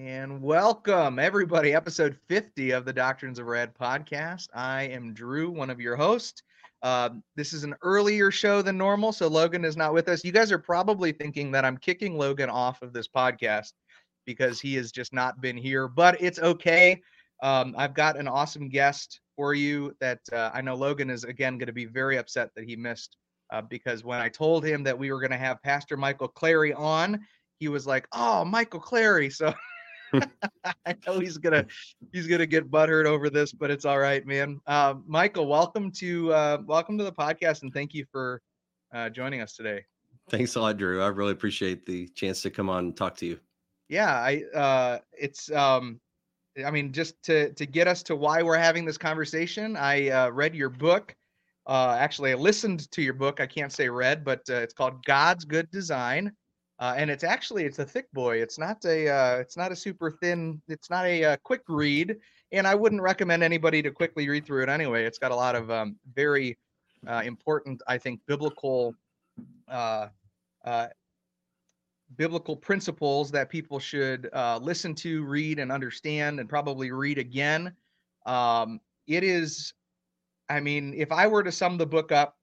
And welcome, everybody, episode 50 of the Doctrines of Red podcast. I am Drew, one of your hosts. Uh, this is an earlier show than normal, so Logan is not with us. You guys are probably thinking that I'm kicking Logan off of this podcast because he has just not been here, but it's okay. Um, I've got an awesome guest for you that uh, I know Logan is again going to be very upset that he missed uh, because when I told him that we were going to have Pastor Michael Clary on, he was like, "Oh, Michael Clary." So I know he's gonna he's gonna get butthurt over this, but it's all right, man. Uh, Michael, welcome to uh, welcome to the podcast, and thank you for uh, joining us today. Thanks a lot, Drew. I really appreciate the chance to come on and talk to you. Yeah, I uh, it's um, I mean, just to to get us to why we're having this conversation, I uh, read your book. Uh, actually, I listened to your book. I can't say read, but uh, it's called God's Good Design uh, and it's actually it's a thick boy. It's not a uh, it's not a super thin. It's not a, uh, quick read, and I wouldn't recommend anybody to quickly read through it anyway. It's got a lot of um, very uh, important, I think, biblical uh, uh, biblical principles that people should uh, listen to, read, and understand, and probably read again. Um, it is, I mean, if I were to sum the book up,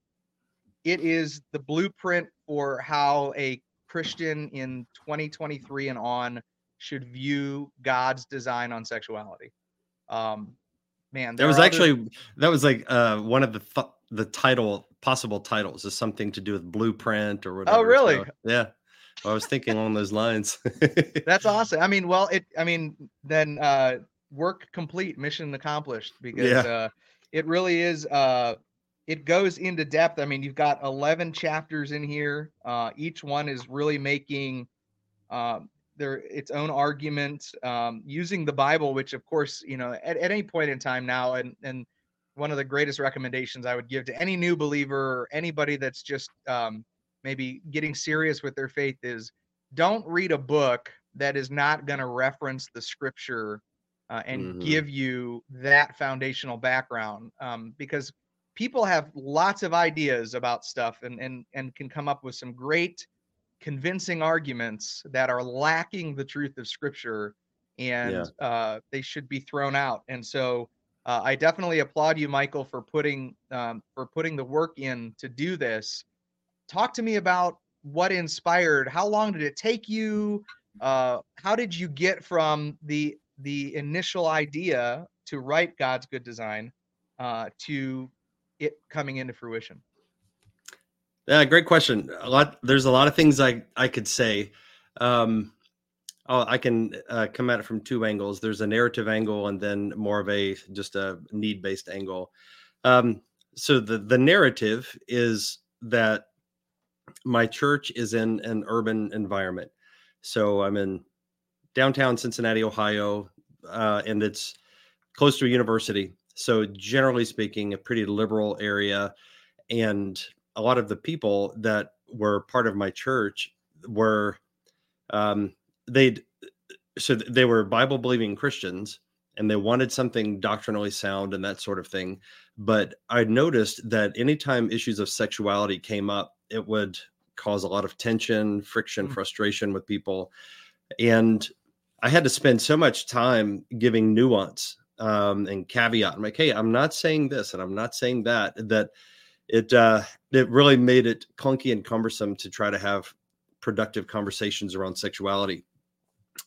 it is the blueprint for how a Christian in 2023 and on should view God's design on sexuality. Um, man, that was other... actually that was like uh, one of the th- the title possible titles is something to do with blueprint or oh, whatever. Oh, really? So, yeah. I was thinking along those lines. That's awesome. I mean, well, it. I mean, then uh, work complete, mission accomplished because yeah. uh, it really is. Uh, it goes into depth. I mean, you've got 11 chapters in here. Uh, each one is really making uh, their its own argument um, using the Bible, which, of course, you know, at, at any point in time now, and and one of the greatest recommendations I would give to any new believer or anybody that's just um, maybe getting serious with their faith is don't read a book that is not going to reference the scripture uh, and mm-hmm. give you that foundational background um, because people have lots of ideas about stuff and and and can come up with some great convincing arguments that are lacking the truth of scripture and yeah. uh, they should be thrown out. And so uh, i definitely applaud you michael for putting um, for putting the work in to do this. Talk to me about what inspired how long did it take you? Uh, how did you get from the the initial idea to write god's good design uh, to it coming into fruition? Yeah, great question. A lot. There's a lot of things I I could say. Um, oh, I can uh, come at it from two angles. There's a narrative angle, and then more of a just a need based angle. Um, so the the narrative is that my church is in an urban environment. So I'm in downtown Cincinnati, Ohio, uh, and it's close to a university. So, generally speaking, a pretty liberal area. And a lot of the people that were part of my church were, um, they'd, so they were Bible believing Christians and they wanted something doctrinally sound and that sort of thing. But I noticed that anytime issues of sexuality came up, it would cause a lot of tension, friction, mm-hmm. frustration with people. And I had to spend so much time giving nuance um, and caveat. I'm like, hey, I'm not saying this and I'm not saying that. That it uh, it really made it clunky and cumbersome to try to have productive conversations around sexuality.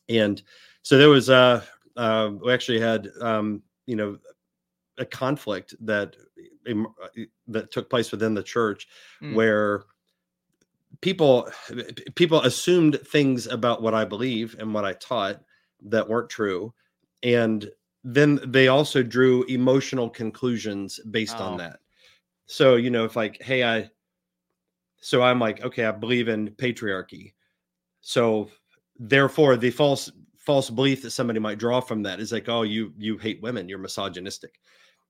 And so there was uh, uh we actually had um, you know a conflict that uh, that took place within the church mm. where people people assumed things about what I believe and what I taught that weren't true and then they also drew emotional conclusions based oh. on that. So, you know, if like, hey, I, so I'm like, okay, I believe in patriarchy. So therefore the false false belief that somebody might draw from that is like, oh, you you hate women, you're misogynistic.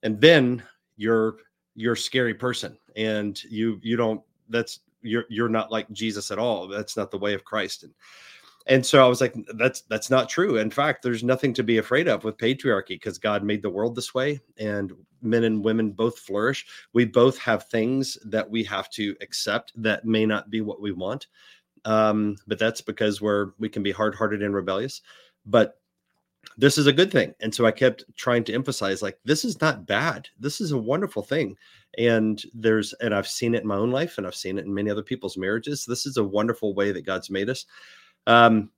And then you're you're a scary person and you you don't that's you're you're not like Jesus at all. That's not the way of Christ. And and so I was like, that's that's not true. In fact, there's nothing to be afraid of with patriarchy because God made the world this way, and men and women both flourish. We both have things that we have to accept that may not be what we want, um, but that's because we're we can be hard hearted and rebellious. But this is a good thing. And so I kept trying to emphasize like this is not bad. This is a wonderful thing. And there's and I've seen it in my own life and I've seen it in many other people's marriages. This is a wonderful way that God's made us. Um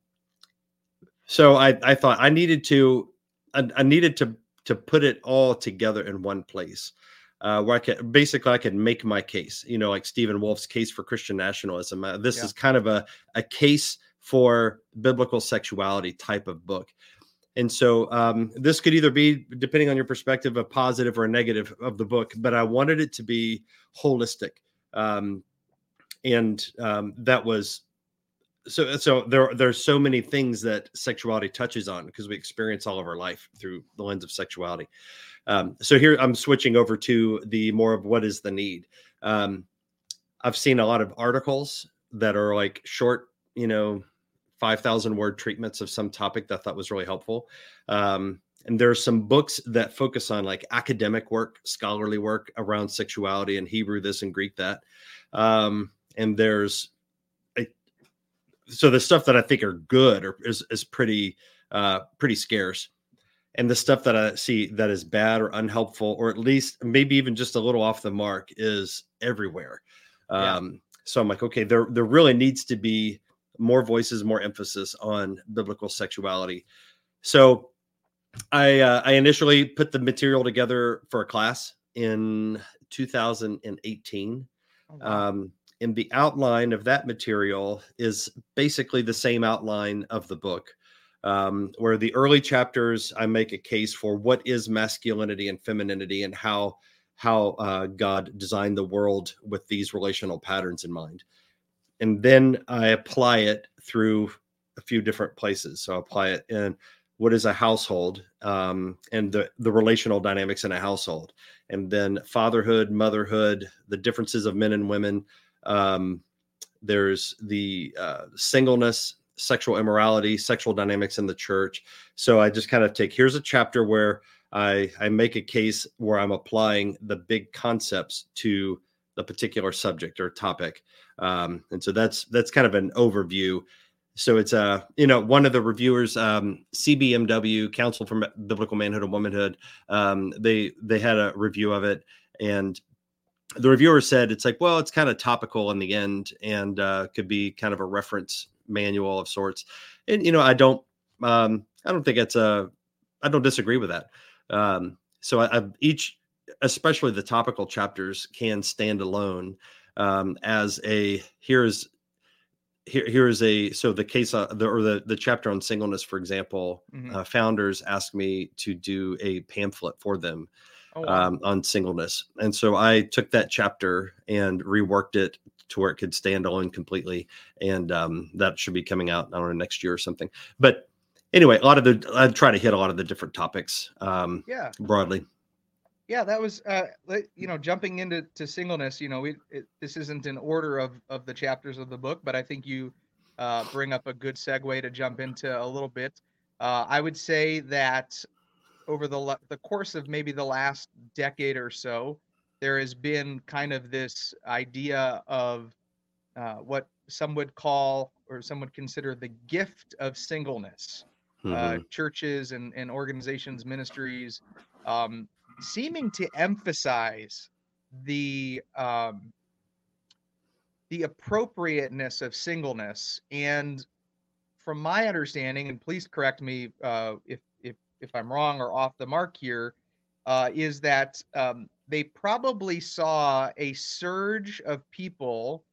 so I I thought I needed to I, I needed to to put it all together in one place. Uh, where I could basically I could make my case, you know, like Stephen Wolfe's case for Christian nationalism. Uh, this yeah. is kind of a a case for biblical sexuality type of book. And so um, this could either be, depending on your perspective, a positive or a negative of the book, but I wanted it to be holistic. Um, and um, that was so so there there's so many things that sexuality touches on because we experience all of our life through the lens of sexuality um, so here i'm switching over to the more of what is the need um, i've seen a lot of articles that are like short you know 5,000 word treatments of some topic that I thought was really helpful. Um, and there are some books that focus on like academic work, scholarly work around sexuality and Hebrew this and Greek that. Um, and there's so the stuff that I think are good or is, is pretty uh, pretty scarce. And the stuff that I see that is bad or unhelpful, or at least maybe even just a little off the mark, is everywhere. Um. So I'm like, okay, there there really needs to be more voices, more emphasis on biblical sexuality. So I uh, I initially put the material together for a class in 2018. Oh, wow. um, and the outline of that material is basically the same outline of the book. Um, where the early chapters, I make a case for what is masculinity and femininity and how how uh, God designed the world with these relational patterns in mind and then I apply it through a few different places. So I apply it in what is a household um, and the, the relational dynamics in a household, and then fatherhood, motherhood, the differences of men and women. Um, there's the uh, singleness, sexual immorality, sexual dynamics in the church. So I just kind of take here's a chapter where I I make a case where I'm applying the big concepts to the particular subject or topic. Um, and so that's that's kind of an overview. So it's uh, you know, one of the reviewers, um, CBMW, Council for Biblical Manhood and Womanhood, um, they they had a review of it, and the reviewer said it's like, well, it's kind of topical in the end, and uh, could be kind of a reference manual of sorts. And you know, I don't, um, I don't think it's a, I don't disagree with that. Um, so I, I each, especially the topical chapters, can stand alone um, as a here's here here is a so the case uh, the, or the the chapter on singleness for example mm-hmm. uh, founders asked me to do a pamphlet for them oh, wow. um, on singleness. And so i took that chapter and reworked it to where it could stand alone completely. And um, that should be coming out i don't know next year or something. But anyway a lot of the i try to hit a lot of the different topics um, yeah. broadly. Yeah that was uh you know jumping into to singleness you know we it, this isn't an order of of the chapters of the book but i think you uh bring up a good segue to jump into a little bit. Uh i would say that over the the course of maybe the last decade or so there has been kind of this idea of uh, what some would call or some would consider the gift of singleness uh, mm-hmm. uh, churches and, and organizations ministries um, seeming to emphasize the um, the appropriateness of singleness and from my understanding and please correct me uh, if if i'm wrong or off the mark here uh, is that um, they probably saw a surge of people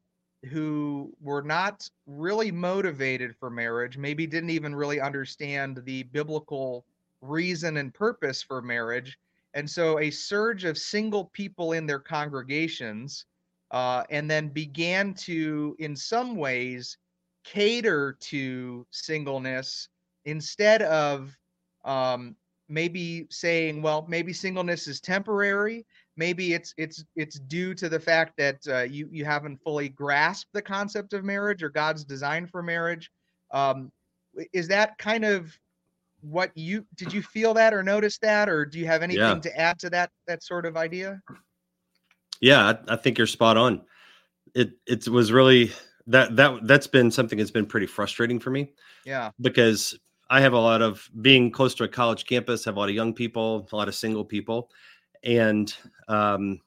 who were not really motivated for marriage maybe didn't even really understand the biblical reason and purpose for marriage. And so a surge of single people in their congregations, uh, and then began to, in some ways, cater to singleness instead of um, maybe saying, well, maybe singleness is temporary. Maybe it's it's it's due to the fact that uh, you you haven't fully grasped the concept of marriage or God's design for marriage. Um, is that kind of what you did you feel that or notice that or do you have anything yeah. to add to that that sort of idea yeah I, I, think you're spot on it it was really that that that's been something that's been pretty frustrating for me yeah because I have a lot of being close to a college campus, have a lot of young people, a lot of single people. And um,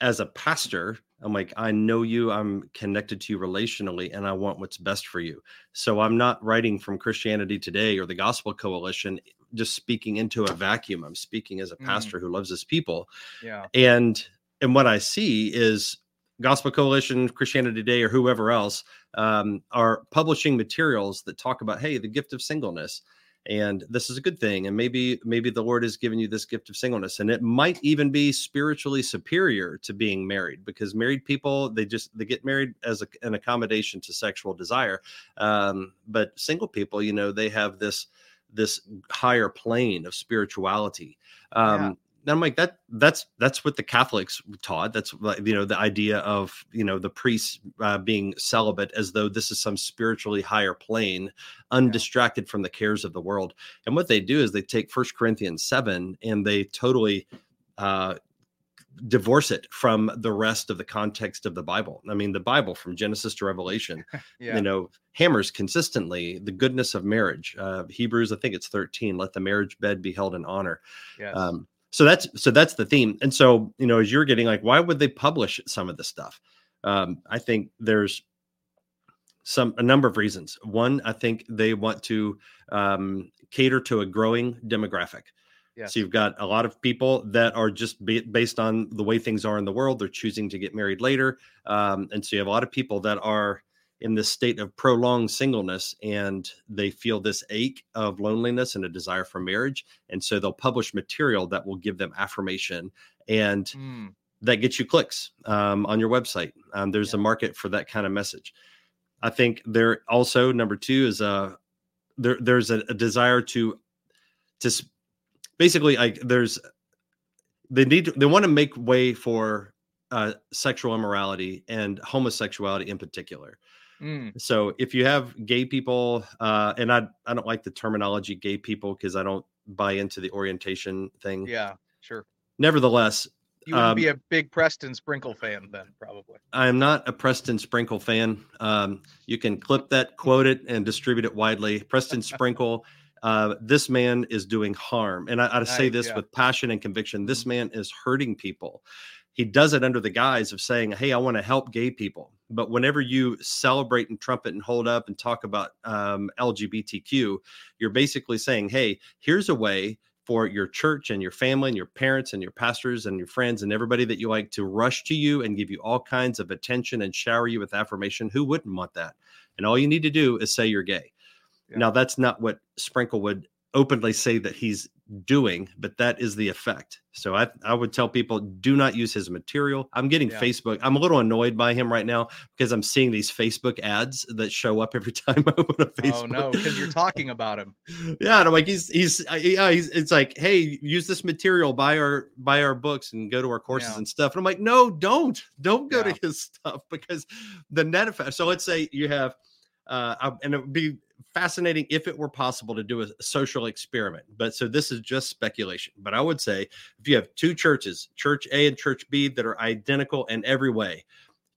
as a pastor, I'm like, I know you, I'm connected to you relationally, and I want what's best for you. So I'm not writing from Christianity Today or the Gospel Coalition, just speaking into a vacuum. I'm speaking as a mm. pastor mm. who loves his people. Yeah. And and what I see is Gospel Coalition, Christianity Today, or whoever else um, are publishing materials that talk about, hey, the gift of singleness. And this is a good thing and maybe maybe the lord has given you this gift of singleness. And it might even be spiritually superior to being married because married people they just they get married as a, an accommodation to sexual desire. Um, but single people you know they have this this higher plane of spirituality. Um, and I'm like that that's that's what the Catholics taught. That's you know the idea of you know the priests uh, being celibate as though this is some spiritually higher plane, undistracted from the cares of the world. And what they do is they take First Corinthians seven and they totally uh, divorce it from the rest of the context of the Bible. I mean, the Bible from Genesis to Revelation, yeah. you know, hammers consistently the goodness of marriage. Uh, Hebrews, I think it's 13, let the marriage bed be held in honor. Yes. Um, so that's so that's the theme. And so you know as you're getting like why would they publish some of this stuff? Um, i think there's some a number of reasons. One i think they want to um, cater to a growing demographic. Yes. so you've got a lot of people that are just be, based on the way things are in the world they're choosing to get married later. Um, and so you have a lot of people that are in this state of prolonged singleness and they feel this ache of loneliness and a desire for marriage and so they'll publish material that will give them affirmation and mm. that gets you clicks um, on your website um, there's yeah. a market for that kind of message i think there also number two is a there, there's a, a desire to to basically like there's they need to, they want to make way for uh, sexual immorality and homosexuality in particular Mm. So if you have gay people, uh, and I I don't like the terminology gay people because I don't buy into the orientation thing. Yeah, sure. Nevertheless, you would um, be a big Preston Sprinkle fan then, probably. I am not a Preston Sprinkle fan. Um, you can clip that, quote it, and distribute it widely. Preston Sprinkle. Uh, this man is doing harm. And I, I say this yeah. with passion and conviction. This mm-hmm. man is hurting people he does it under the guise of saying, Hey, I want to help gay people. But whenever you celebrate and trumpet and hold up and talk about um, LGBTQ, you're basically saying, Hey, here's a way for your church and your family and your parents and your pastors and your friends and everybody that you like to rush to you and give you all kinds of attention and shower you with affirmation. Who wouldn't want that? And all you need to do is say you're gay. Yeah. Now, that's not what Sprinkle would openly say that he's doing, but that is the effect. So I, I would tell people do not use his material. I'm getting yeah. Facebook. I'm a little annoyed by him right now because I'm seeing these Facebook ads that show up every time I open a Facebook. Oh no, because you're talking about him. yeah, and I'm like he's he's yeah he's it's like hey use this material buy our buy our books and go to our courses yeah. and stuff. And I'm like no don't don't go yeah. to his stuff because the net effect. So let's say you have uh, and it would be fascinating if it were possible to do a social experiment. But so this is just speculation. But I would say if you have two churches, Church A and Church B, that are identical in every way,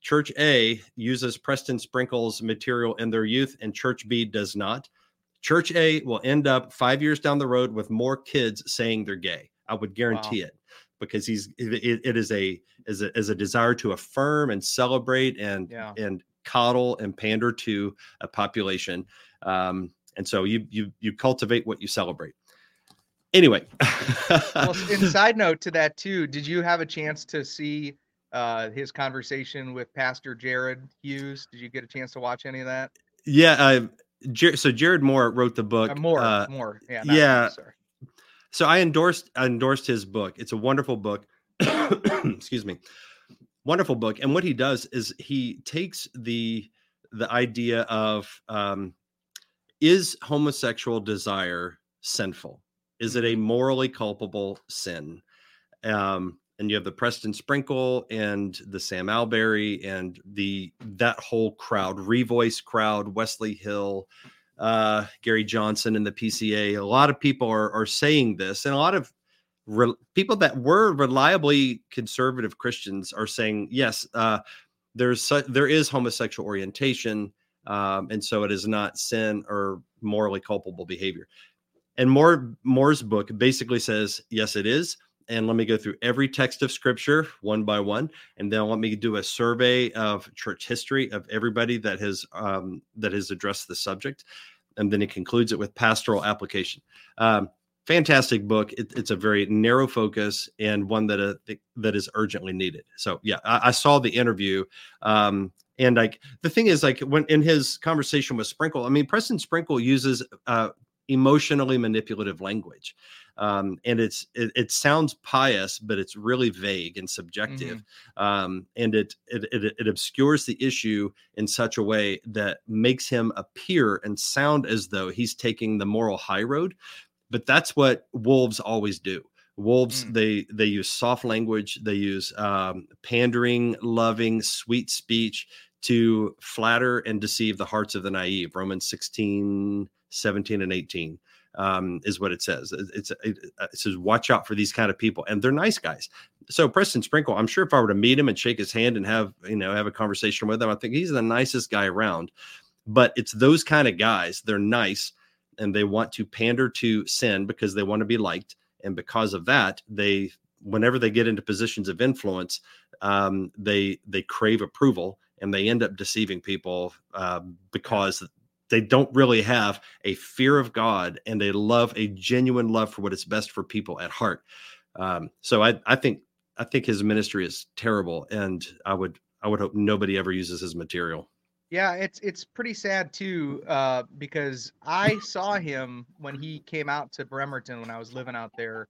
Church A uses Preston Sprinkles material in their youth, and Church B does not. Church A will end up five years down the road with more kids saying they're gay. I would guarantee wow. it because he's it, it is a is a is a desire to affirm and celebrate and yeah. and coddle and pander to a population. Um, and so you you you cultivate what you celebrate. Anyway, well, in side note to that too, did you have a chance to see uh, his conversation with Pastor Jared Hughes? Did you get a chance to watch any of that? Yeah, uh, Jer- so Jared Moore wrote the book. Uh, Moore, uh, Moore, yeah, yeah. so I endorsed I endorsed his book. It's a wonderful book. Excuse me wonderful book. And what he does is he takes the the idea of um, is homosexual desire sinful? Is it a mm-hmm. morally culpable sin? Um, and you have the Preston Sprinkle and the Sam Allberry and the that whole crowd, Revoice crowd, Wesley Hill, uh, Gary Johnson and the PCA. A lot of people are are saying this, and a lot of re- people that were reliably conservative Christians are saying yes, uh, there's su- there is homosexual orientation, um, and so it is not sin or morally culpable behavior. And Moore Moore's book basically says, yes, it is. And let me go through every text of scripture one by one, and then let me do a survey of church history of everybody that has um, that has addressed the subject, and then he concludes it with pastoral application. Um, fantastic book. It, it's a very narrow focus and one that uh, that is urgently needed. So yeah, I, I saw the interview. Um, and like the thing is, like when in his conversation with Sprinkle, I mean, Preston Sprinkle uses uh, emotionally manipulative language, um, and it's it, it, sounds pious, but it's really vague and subjective, mm-hmm. um, and it, it, it it obscures the issue in such a way that makes him appear and sound as though he's taking the moral high road. But that's what wolves always do wolves mm. they they use soft language they use um, pandering loving sweet speech to flatter and deceive the hearts of the naive. Romans 16, 17, and 18 um, is what it says. It's, it, it, says, watch out for these kind of people. And they're nice guys. So Preston Sprinkle, I'm sure if I were to meet him and shake his hand and have, you know, have a conversation with him, I think he's the nicest guy around. But it's those kind of guys. They're nice and they want to pander to sin because they want to be liked. And because of that, they, whenever they get into positions of influence, um, they they crave approval and they end up deceiving people uh, because they don't really have a fear of God and they love a genuine love for what is best for people at heart. Um, so I, I think I think his ministry is terrible, and I would I would hope nobody ever uses his material. Yeah, it's it's pretty sad too, uh, because I saw him when he came out to Bremerton when I was living out there.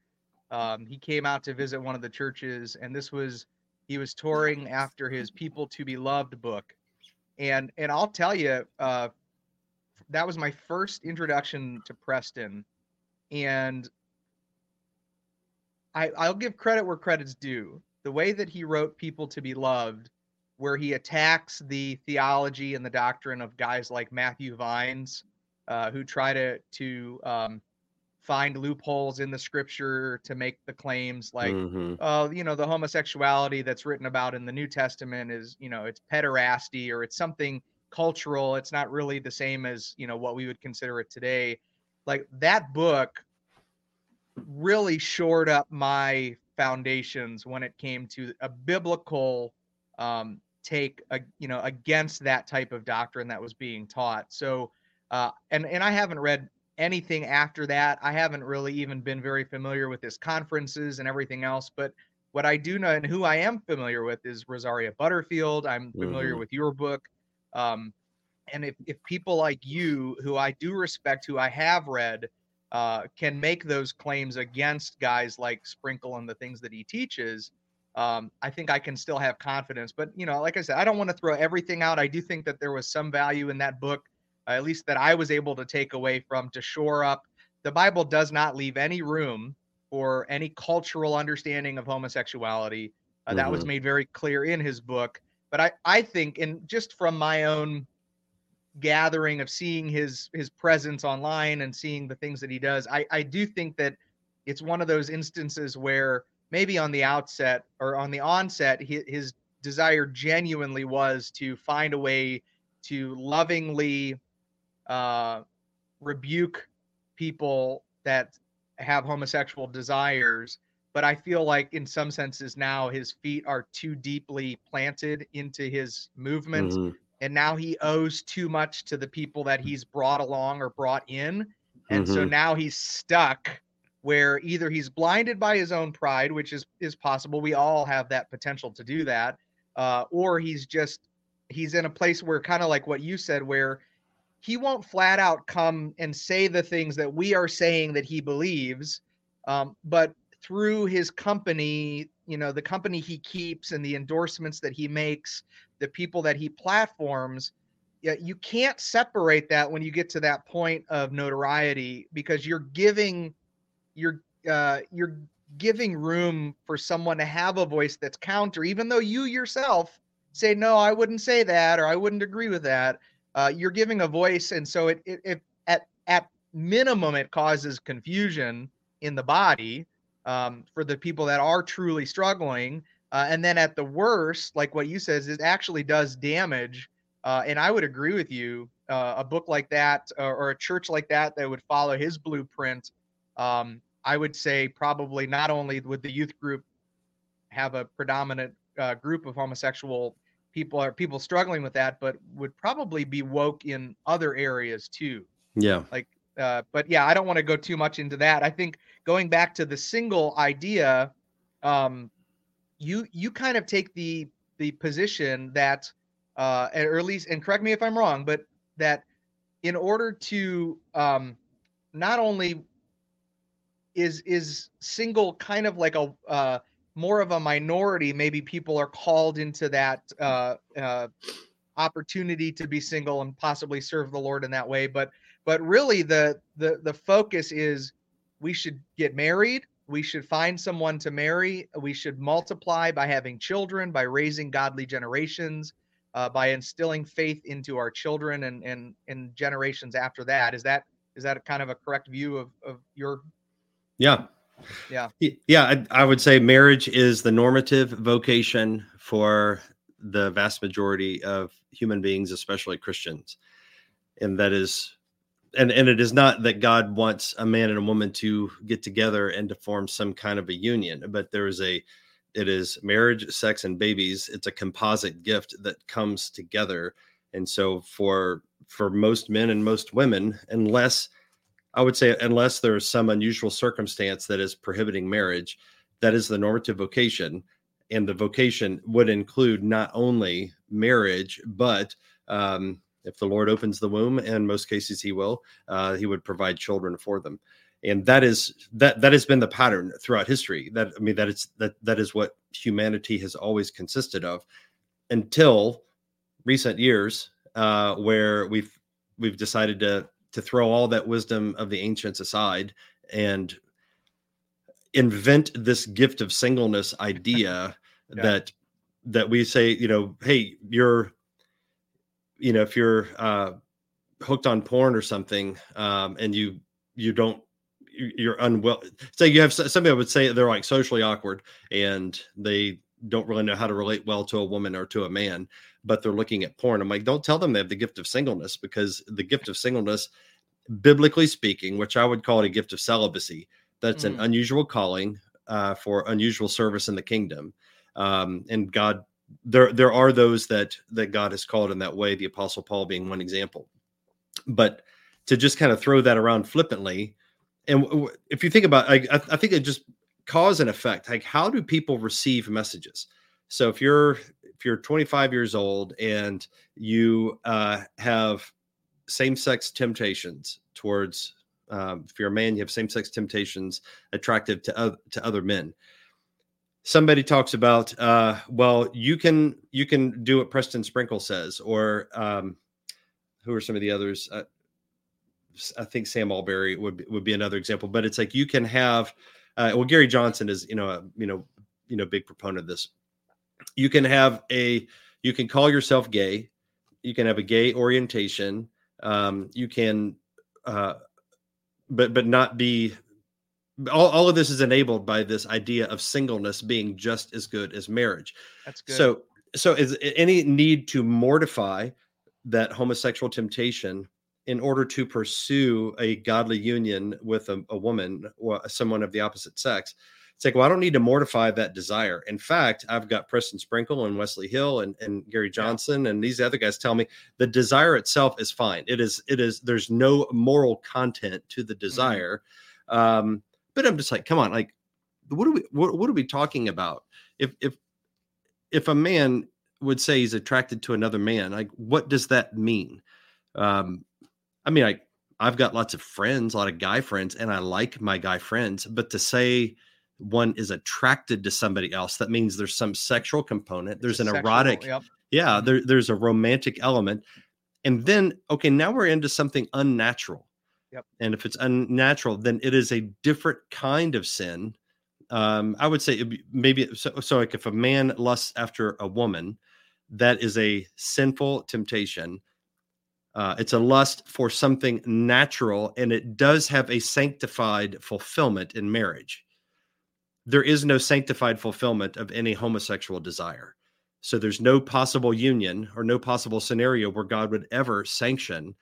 Um, he came out to visit one of the churches, and this was he was touring after his People to Be Loved book, and and I'll tell you, uh, that was my first introduction to Preston, and I I'll give credit where credit's due. The way that he wrote People to Be Loved, where he attacks the theology and the doctrine of guys like Matthew Vines, uh, who try to to um, find loopholes in the scripture to make the claims like mm-hmm. uh, you know the homosexuality that's written about in the new testament is you know it's pederasty or it's something cultural it's not really the same as you know what we would consider it today like that book really shored up my foundations when it came to a biblical um, take a, you know against that type of doctrine that was being taught so uh, and and I haven't read anything after that, I haven't really even been very familiar with his conferences and everything else. But what I do know and who I am familiar with is Rosaria Butterfield. I'm familiar mm-hmm. with your book. Um, and if, if people like you, who I do respect, who I have read, uh, can make those claims against guys like Sprinkle and the things that he teaches, um, I think I can still have confidence. But, you know, like I said, I don't want to throw everything out. I do think that there was some value in that book at least that I was able to take away from to shore up. The Bible does not leave any room for any cultural understanding of homosexuality. Uh, mm-hmm. That was mm-hmm. made very clear in his book. But I, I think, and just from my own gathering of seeing his his presence online and seeing the things that he does, I, I do think that it's one of those instances where maybe on the outset or on the onset, his, his desire genuinely was to find a way to lovingly uh, rebuke people that have homosexual desires but i feel like in some senses now his feet are too deeply planted into his movement mm-hmm. and now he owes too much to the people that he's brought along or brought in and mm-hmm. so now he's stuck where either he's blinded by his own pride which is is possible we all have that potential to do that uh, or he's just he's in a place where kind of like what you said where he won't flat out come and say the things that we are saying that he believes um, but through his company you know the company he keeps and the endorsements that he makes the people that he platforms you can't separate that when you get to that point of notoriety because you're giving you're uh, you're giving room for someone to have a voice that's counter even though you yourself say no i wouldn't say that or i wouldn't agree with that uh, you're giving a voice, and so it, it, it at at minimum it causes confusion in the body um, for the people that are truly struggling, uh, and then at the worst, like what you says, it actually does damage Uh, and I would agree with you. Uh, a book like that, or, or, a church like that, that would follow his blueprint. Um, I would say probably not only would the youth group have a predominant uh, group of homosexual people or people struggling with that, but would probably be woke in other areas too. Yeah. Like, uh, but yeah, I don't want to go too much into that. I think going back to the single idea, um, you you kind of take the the position that, uh, or at least, and correct me if I'm wrong, but that in order to um, not only is is single kind of like a uh, more of a minority. Maybe people are called into that uh, uh, opportunity to be single and possibly serve the Lord in that way. But but really, the the the focus is we should get married. We should find someone to marry. We should multiply by having children, by raising godly generations, uh, by instilling faith into our children and and and generations after that. Is that is that kind of a correct view of of your yeah. Yeah. Yeah. I, I, would say marriage is the normative vocation for the vast majority of human beings, especially Christians. And that is, and, and it is not that God wants a man and a woman to get together and to form some kind of a union, but there is a, it is marriage, sex, and babies. It's a composite gift that comes together. And so for, for most men and most women, unless I would say, unless there is some unusual circumstance that is prohibiting marriage, that is the normative vocation. And the vocation would include not only marriage, but um, if the Lord opens the womb, and most cases He will, uh, He would provide children for them. And that is that that has been the pattern throughout history. That I mean, that it's that that is what humanity has always consisted of, until recent years, uh, where we've we've decided to to throw all that wisdom of the ancients aside and invent this gift of singleness idea yeah. that that we say you know hey you're you know if you're uh hooked on porn or something um and you you don't you're unwell say you have somebody I would say they're like socially awkward and they don't really know how to relate well to a woman or to a man but they're looking at porn. I'm like, don't tell them they have the gift of singleness because the gift of singleness, biblically speaking, which I would call it a gift of celibacy, that's mm. an unusual calling uh, for unusual service in the kingdom. Um, and God, there there are those that that God has called in that way. The Apostle Paul being one example. But to just kind of throw that around flippantly, and if you think about, I, I think it just cause and effect. Like, how do people receive messages? So if you're if you're 25 years old and you uh, have same-sex temptations towards um, if you're a man you have same-sex temptations attractive to other, to other men. Somebody talks about uh, well you can you can do what preston sprinkle says or um, who are some of the others? Uh, i think sam allberry would be, would be another example but it's like you can have uh, well gary johnson is you know a, you know you know big proponent of this you can have a you can call yourself gay you can have a gay orientation um, you can uh, but but not be all, all of this is enabled by this idea of singleness being just as good as marriage. That's good. So so is any need to mortify that homosexual temptation in order to pursue a godly union with a, a woman or someone of the opposite sex it's like, well, I don't need to mortify that desire. In fact, I've got Preston Sprinkle and Wesley Hill and, and Gary Johnson and these other guys tell me the desire itself is fine. It is, it is, there's no moral content to the mm-hmm. desire. Mm-hmm. Um, but I'm just like, come on, like, what are we, what, what are we talking about? If, if, if a man would say he's attracted to another man, like, what does that mean? Um, I mean, I, I've got lots of friends, a lot of guy friends, and I like my guy friends, but to say, one is attracted to somebody else that means there's some sexual component there's an sexual, erotic yep. yeah mm-hmm. there, there's a romantic element and then okay now we're into something unnatural yep. and if it's unnatural then it is a different kind of sin um, i would say maybe so, so like if a man lusts after a woman that is a sinful temptation uh, it's a lust for something natural and it does have a sanctified fulfillment in marriage there is no sanctified fulfillment of any homosexual desire. So there's no possible union or no possible scenario where God would ever sanction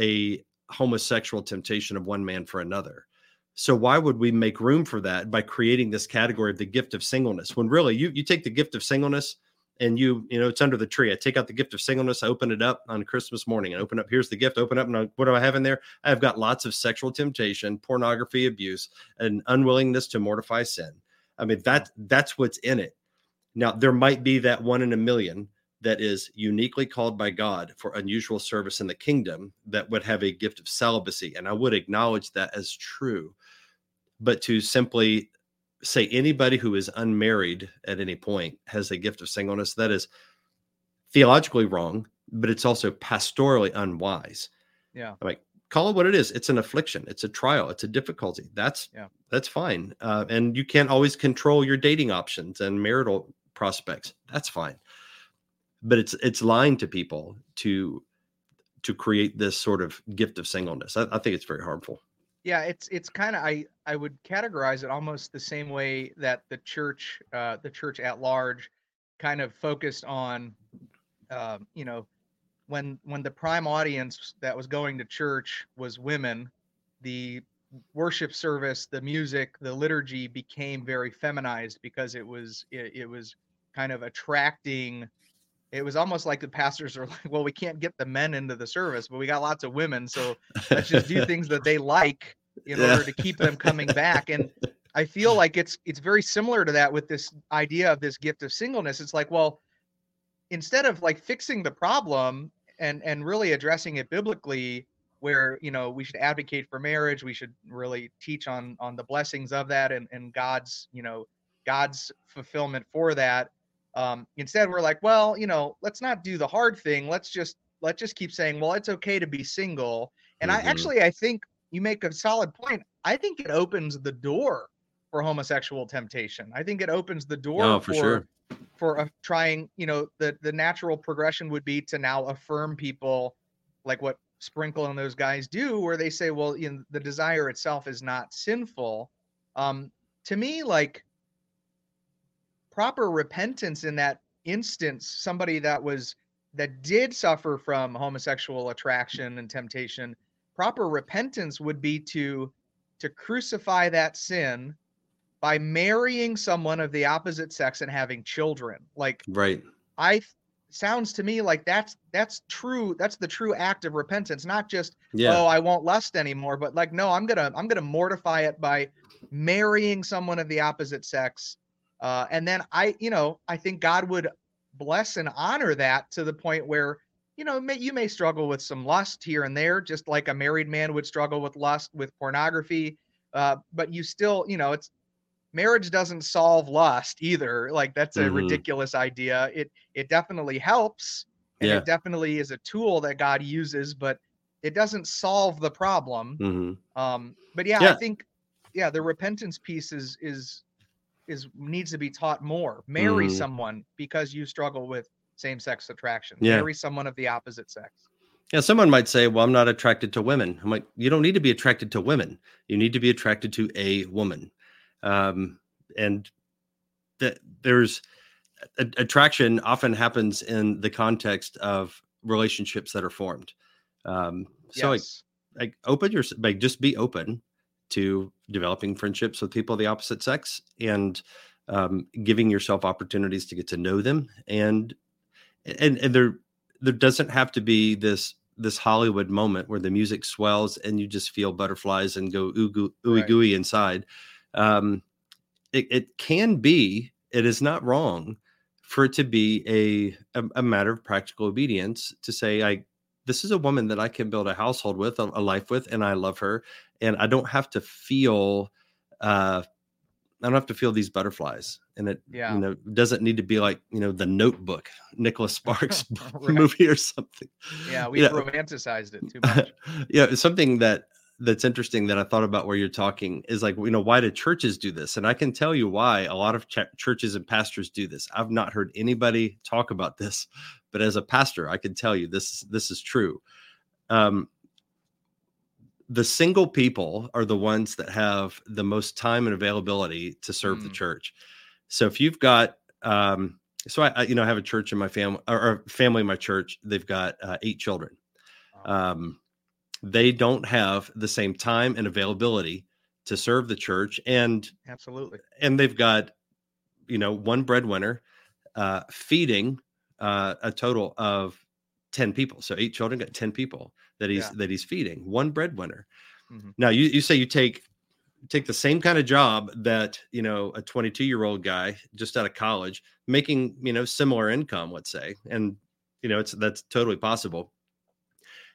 a homosexual temptation of one man for another. So why would we make room for that by creating this category of the gift of singleness when really you you take the gift of singleness and you you know it's under the tree. I take out the gift of singleness, I open it up on Christmas morning, and open up here's the gift, open up and I, what do I have in there? I've got lots of sexual temptation, pornography, abuse, and unwillingness to mortify sin. I mean that that's what's in it. Now there might be that one in a million that is uniquely called by God for unusual service in the kingdom that would have a gift of celibacy. And I would acknowledge that as true. But to simply say anybody who is unmarried at any point has a gift of singleness, that is theologically wrong, but it's also pastorally unwise. Yeah. Like call it what it is. It's an affliction. It's a trial. It's a difficulty. That's yeah. That's fine. Uh, and you can't always control your dating options and marital prospects. That's fine but it's it's lying to people to to create this sort of gift of singleness. I, I think it's very harmful. Yeah, it's it's kind of I I would categorize it almost the same way that the church uh, the church at large kind of focused on uh, you know when when the prime audience that was going to church was women, the worship service, the music, the liturgy became very feminized because it was it, it was kind of attracting it was almost like the pastors are like, well, we can't get the men into the service, but we got lots of women, so let's just do things that they like in yeah. order to keep them coming back. And I feel like it's it's very similar to that with this idea of this gift of singleness. It's like, well, instead of like fixing the problem and and really addressing it biblically, where you know we should advocate for marriage, we should really teach on on the blessings of that and and God's you know God's fulfillment for that um, instead, we're like, well, you know, let's not do the hard thing. Let's just let's just keep saying, well, it's okay to be single. And mm-hmm. I actually I think you make a solid point. I think it opens the door for homosexual temptation. I think it opens the door oh, for, for sure for a, trying. You know, the the natural progression would be to now affirm people like what Sprinkle and those guys do, where they say, well, you know, the desire itself is not sinful. Um, to me, like proper repentance in that instance, somebody that was that did suffer from homosexual attraction and temptation, proper repentance would be to to crucify that sin by marrying someone of the opposite sex and having children. Like right. I sounds to me like that's that's true that's the true act of repentance not just yeah. oh i won't lust anymore but like no i'm gonna i'm gonna mortify it by marrying someone of the opposite sex uh, and then I, you know, I think God would bless and honor that to the point where, you know, may, you may struggle with some lust here and there, just like a married man would struggle with lust with pornography. Uh, but you still, you know, it's marriage doesn't solve lust either. Like that's a mm-hmm. ridiculous idea. It it definitely helps, and yeah. it definitely is a tool that God uses, but it doesn't solve the problem. Mm-hmm. Um, but yeah, yeah, I think yeah, the repentance piece is is is needs to be taught more. Marry mm. someone because you struggle with same-sex attraction. Yeah. Marry someone of the opposite sex. Yeah, someone might say, "Well, I'm not attracted to women." I'm like, "You don't need to be attracted to women. You need to be attracted to a woman." Um, and that there's a, attraction often happens in the context of relationships that are formed. Um, so yes. like, like open your like just be open to developing friendships with people of the opposite sex and um, giving yourself opportunities to get to know them and and and there there doesn't have to be this this Hollywood moment where the music swells and you just feel butterflies and go ooey right. gooey inside. Um, it, it can be, it is not wrong for it to be a, a, a matter of practical obedience to say, I this is a woman that I can build a household with, a, a life with, and I love her, and I don't have to feel, uh, I don't have to feel these butterflies, and it, yeah. you know, doesn't need to be like you know the Notebook, Nicholas Sparks movie or something. Yeah, we have romanticized it too much. yeah, it's something that that's interesting that I thought about where you're talking is like, you know, why do churches do this? And I can tell you why a lot of ch- churches and pastors do this. I've not heard anybody talk about this, but as a pastor, I can tell you this this is true. Um, the single people are the ones that have the most time and availability to serve mm. the church. So if you've got um, so I, I, you know, I have a church in my family or, or family in my church. They've got uh, eight children. Um, they don't have the same time and availability to serve the church, and absolutely, and they've got, you know, one breadwinner uh, feeding uh, a total of ten people. So eight children got ten people that he's yeah. that he's feeding. One breadwinner. Mm-hmm. Now you you say you take take the same kind of job that you know a 22 year old guy just out of college making you know similar income let's say and you know it's that's totally possible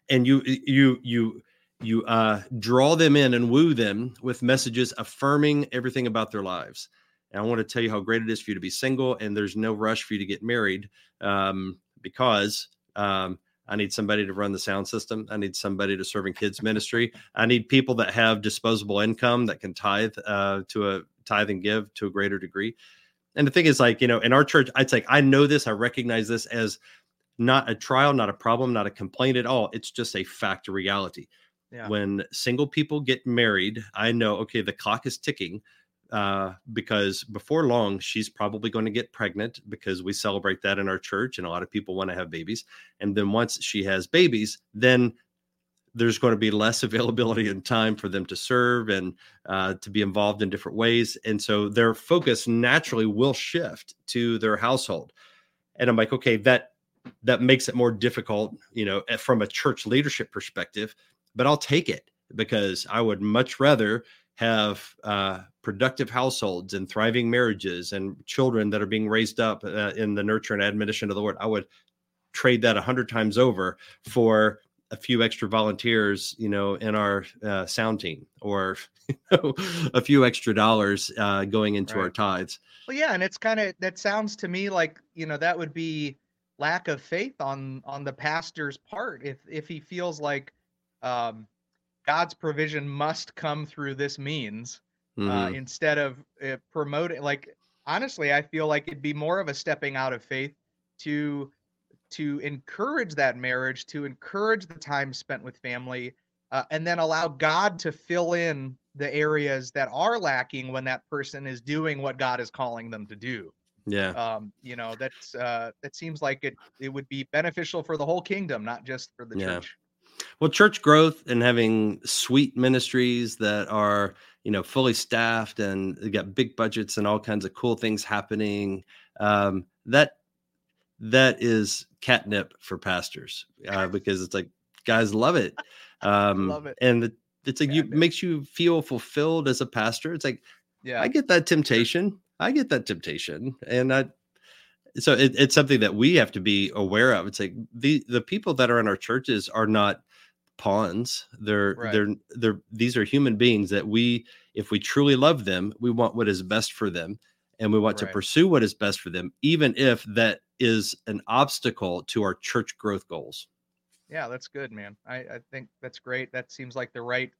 and you you you you uh draw them in and woo them with messages affirming everything about their lives and i want to tell you how great it is for you to be single and there's no rush for you to get married um because um I need somebody to run the sound system. I need somebody to serve in kids ministry. I need people that have disposable income that can tithe uh, to a tithe and give to a greater degree. And the thing is, like you know, in our church, I'd say I know this. I recognize this as not a trial, not a problem, not a complaint at all. It's just a fact, a reality. Yeah. When single people get married, I know okay, the clock is ticking uh, because before long she's probably going to get pregnant because we celebrate that in our church and a lot of people want to have babies and then once she has babies then there's going to be less availability and time for them to serve and uh, to be involved in different ways and so their focus naturally will shift to their household and i'm like okay that that makes it more difficult you know from a church leadership perspective but i'll take it because i would much rather have uh, productive households and thriving marriages and children that are being raised up uh, in the nurture and admonition of the Lord, I would trade that a hundred times over for a few extra volunteers, you know, in our uh, sound team or you know, a few extra dollars uh, going into right. our tithes. Well, yeah, and it's kind of that sounds to me like you know that would be lack of faith on on the pastor's part if if he feels like um God's provision must come through this means uh, mm-hmm. uh, instead of uh, promoting. Like honestly, I feel like it'd be more of a stepping out of faith to to encourage that marriage, to encourage the time spent with family, uh, and then allow God to fill in the areas that are lacking when that person is doing what God is calling them to do. Yeah. Um, you know, that's uh that seems like it it would be beneficial for the whole kingdom, not just for the yeah. church. Well, church growth and having sweet ministries that are, you know, fully staffed and they got big budgets and all kinds of cool things happening. Um, that that is catnip for pastors uh, because it's like guys love it. Um, love it. And it's like you makes you feel fulfilled as a pastor. It's like, yeah, I get that temptation. I get that temptation, and I so it, it's something that we have to be aware of. It's like the the people that are in our churches are not pawns. They're right. they're they're these are human beings that we, if we truly love them, we want what is best for them, and we want right. to pursue what is best for them, even if that is an obstacle to our church growth goals. Yeah, that's good, man. I, I think that's great. That seems like the right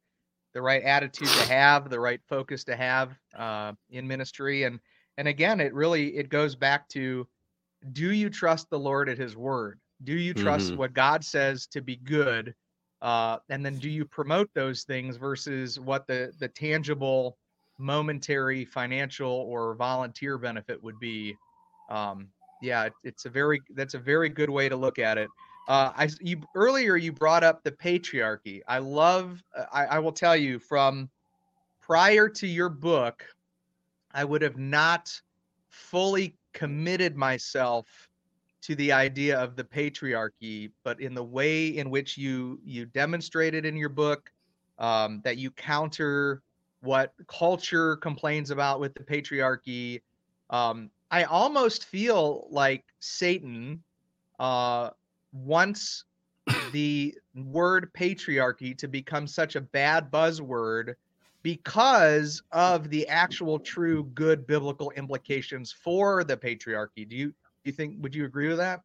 the right attitude to have, the right focus to have uh, in ministry, and and again, it really it goes back to, do you trust the Lord at His word? Do you trust mm-hmm. what God says to be good? uh, and then do you promote those things versus what the the tangible momentary financial or volunteer benefit would be um, yeah it's a very that's a very good way to look at it uh, I you earlier you brought up the patriarchy. I love. Uh, I, I will tell you from prior to your book, I would have not fully committed myself to the idea of the patriarchy, but in the way in which you you demonstrated in your book um, that you counter what culture complains about with the patriarchy. Um, I almost feel like Satan uh, wants the word patriarchy to become such a bad buzzword because of the actual true good biblical implications for the patriarchy. Do you you think would you agree with that?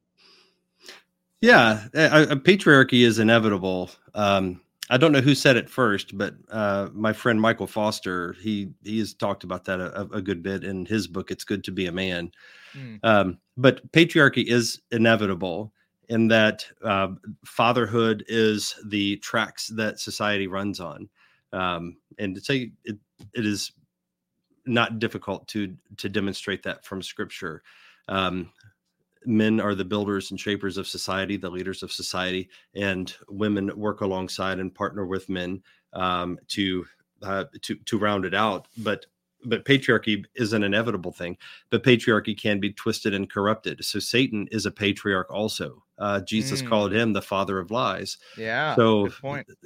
Yeah, a, a patriarchy is inevitable. Um, I don't know who said it first, but uh, my friend Michael Foster he he has talked about that a, a, good bit in his book. It's good to be a man. Mm. Um, but patriarchy is inevitable in that uh, fatherhood is the tracks that society runs on, um, and say it, it is not difficult to to demonstrate that from scripture. Um, men are the builders and shapers of society, the leaders of society, and women work alongside and partner with men um, to uh, to to round it out. But but patriarchy is an inevitable thing. But patriarchy can be twisted and corrupted. So Satan is a patriarch also. Uh, Jesus mm. called him the father of lies. Yeah. So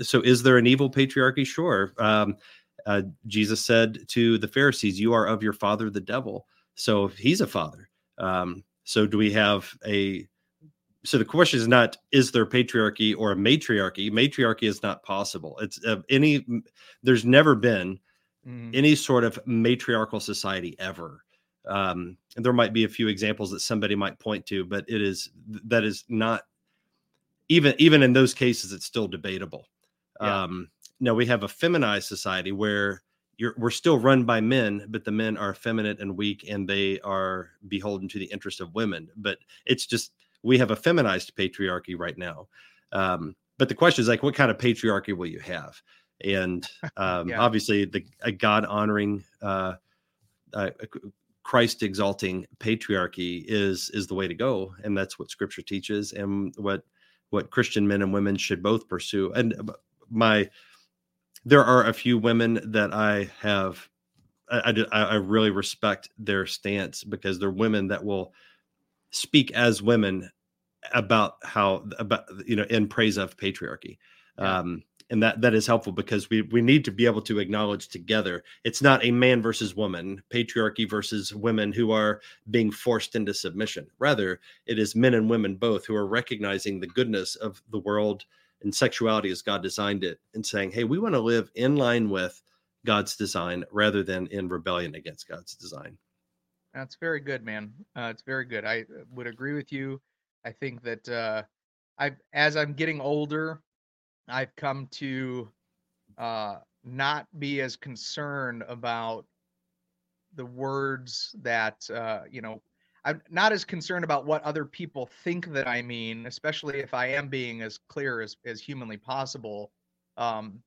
so is there an evil patriarchy? Sure. Um, uh, Jesus said to the Pharisees, "You are of your father, the devil." So he's a father. Um, so do we have a so the question is not is there patriarchy or a matriarchy matriarchy is not possible it's uh, any there's never been mm. any sort of matriarchal society ever um, there might be a few examples that somebody might point to but it is that is not even even in those cases it's still debatable yeah. um now we have a feminized society where you're, we're still run by men, but the men are effeminate and weak, and they are beholden to the interest of women. But it's just we have a feminized patriarchy right now. Um, but the question is like, what kind of patriarchy will you have? And um, yeah. obviously, the a God honoring, uh, uh, Christ exalting patriarchy is is the way to go, and that's what Scripture teaches, and what what Christian men and women should both pursue. And uh, my there are a few women that I have I, I, I really respect their stance because they're women that will speak as women about how about you know in praise of patriarchy um and that that is helpful because we we need to be able to acknowledge together it's not a man versus woman patriarchy versus women who are being forced into submission rather it is men and women both who are recognizing the goodness of the world and sexuality as God designed it and saying, hey, we want to live in line with God's design rather than in rebellion against God's design. That's very good, man. Uh, it's very good. I uh, would agree with you. I think that uh, I, as I'm getting older, I've come to uh, not be as concerned about the words that uh, you know I'm not as concerned about what other people think that I mean, especially if I am being as clear as, as humanly possible. Um,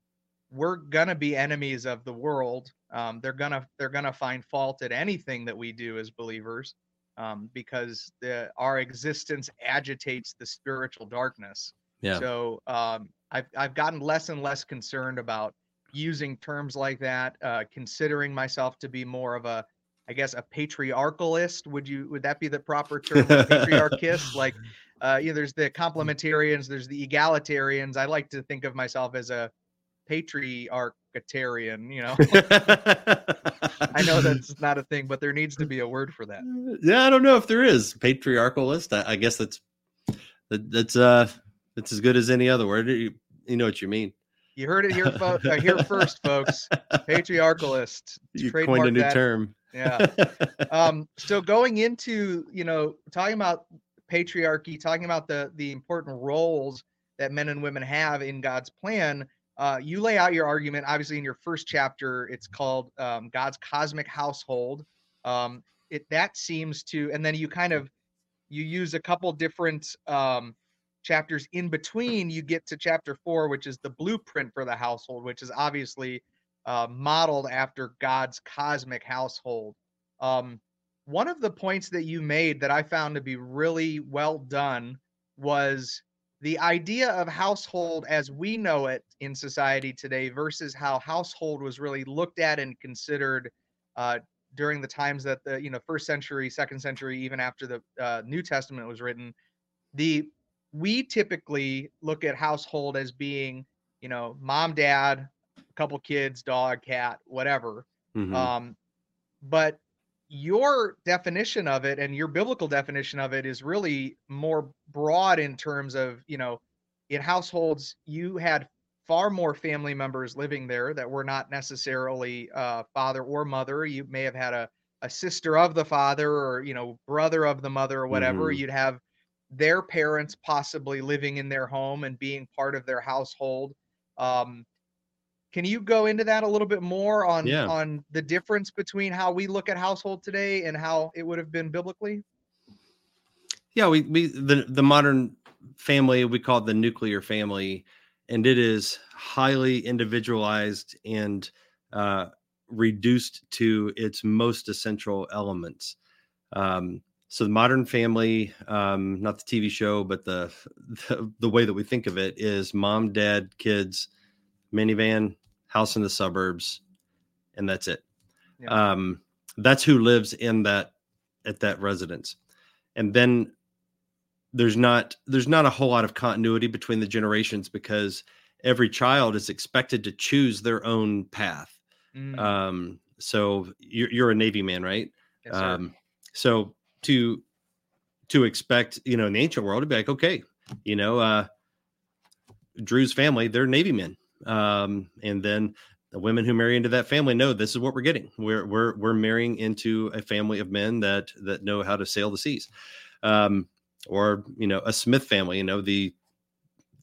we're gonna be enemies of the world. Um, they're gonna they're gonna find fault at anything that we do as believers, um, because the, our existence agitates the spiritual darkness. Yeah. So um, I've I've gotten less and less concerned about using terms like that, uh, considering myself to be more of a I guess a patriarchalist. Would you would that be the proper term? Patriarchist, like uh, you know, there's the complementarians, there's the egalitarians. I like to think of myself as a patriarchitarian. You know, I know that's not a thing, but there needs to be a word for that. Yeah, I don't know if there is patriarchalist. I, I guess that's that, that's uh that's as good as any other word. You, you know what you mean. You heard it here, fo- uh, here first, folks. Patriarchalist. You coined a new that. term yeah. Um, so going into, you know, talking about patriarchy, talking about the the important roles that men and women have in God's plan, uh, you lay out your argument. Obviously, in your first chapter, it's called um, God's cosmic household. Um, it that seems to, and then you kind of you use a couple different um, chapters in between. You get to chapter four, which is the blueprint for the household, which is obviously uh, modeled after God's cosmic household. Um, one of the points that you made that I found to be really well done was the idea of household as we know it in society today versus how household was really looked at and considered uh, during the times that the you know first century, second century, even after the uh, New Testament was written. The we typically look at household as being you know mom, dad, couple kids, dog, cat, whatever. Mm-hmm. Um, but your definition of it and your biblical definition of it is really more broad in terms of, you know, in households, you had far more family members living there that were not necessarily uh, father or mother. You may have had a, a sister of the father or, you know, brother of the mother or whatever. Mm-hmm. You'd have their parents possibly living in their home and being part of their household. Um, can you go into that a little bit more on yeah. on the difference between how we look at household today and how it would have been biblically? Yeah, we we the the modern family we call it the nuclear family, and it is highly individualized and uh, reduced to its most essential elements. Um, so the modern family um not the tv show but the, the the way that we think of it is mom dad kids minivan house in the suburbs and that's it. Yeah. um that's who lives in that at that residence. And then there's not there's not a whole lot of continuity between the generations because every child is expected to choose their own path. Mm. um so you're, you're a navy man right? Yes, um so to to expect you know in the ancient world to be like okay you know uh drew's family they're navy men um and then the women who marry into that family know this is what we're getting. We're we're we're marrying into a family of men that that know how to sail the seas, um, or you know a Smith family. You know the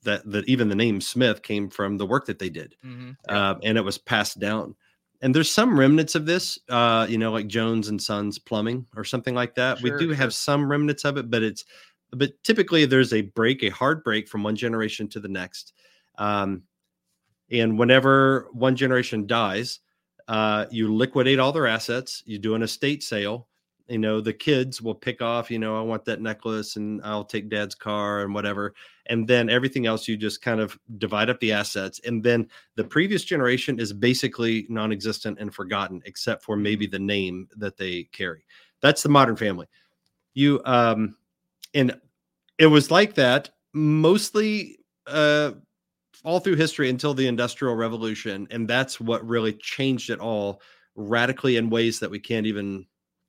that that even the name Smith came from the work that they did, mm-hmm. uh, and it was passed down. And there's some remnants of this, uh, you know, like Jones and Sons Plumbing or something like that. Sure, we do sure. have some remnants of it, but it's but typically there's a break, a hard break from one generation to the next. Um, and whenever one generation dies, uh, you liquidate all their assets, you do an estate sale. You know, the kids will pick off, you know, I want that necklace and I'll take dad's car and whatever. And then everything else, you just kind of divide up the assets. And then the previous generation is basically non existent and forgotten, except for maybe the name that they carry. That's the modern family. You, um, and it was like that mostly uh all through history until the industrial revolution and that's what really changed it all radically in ways that we can't even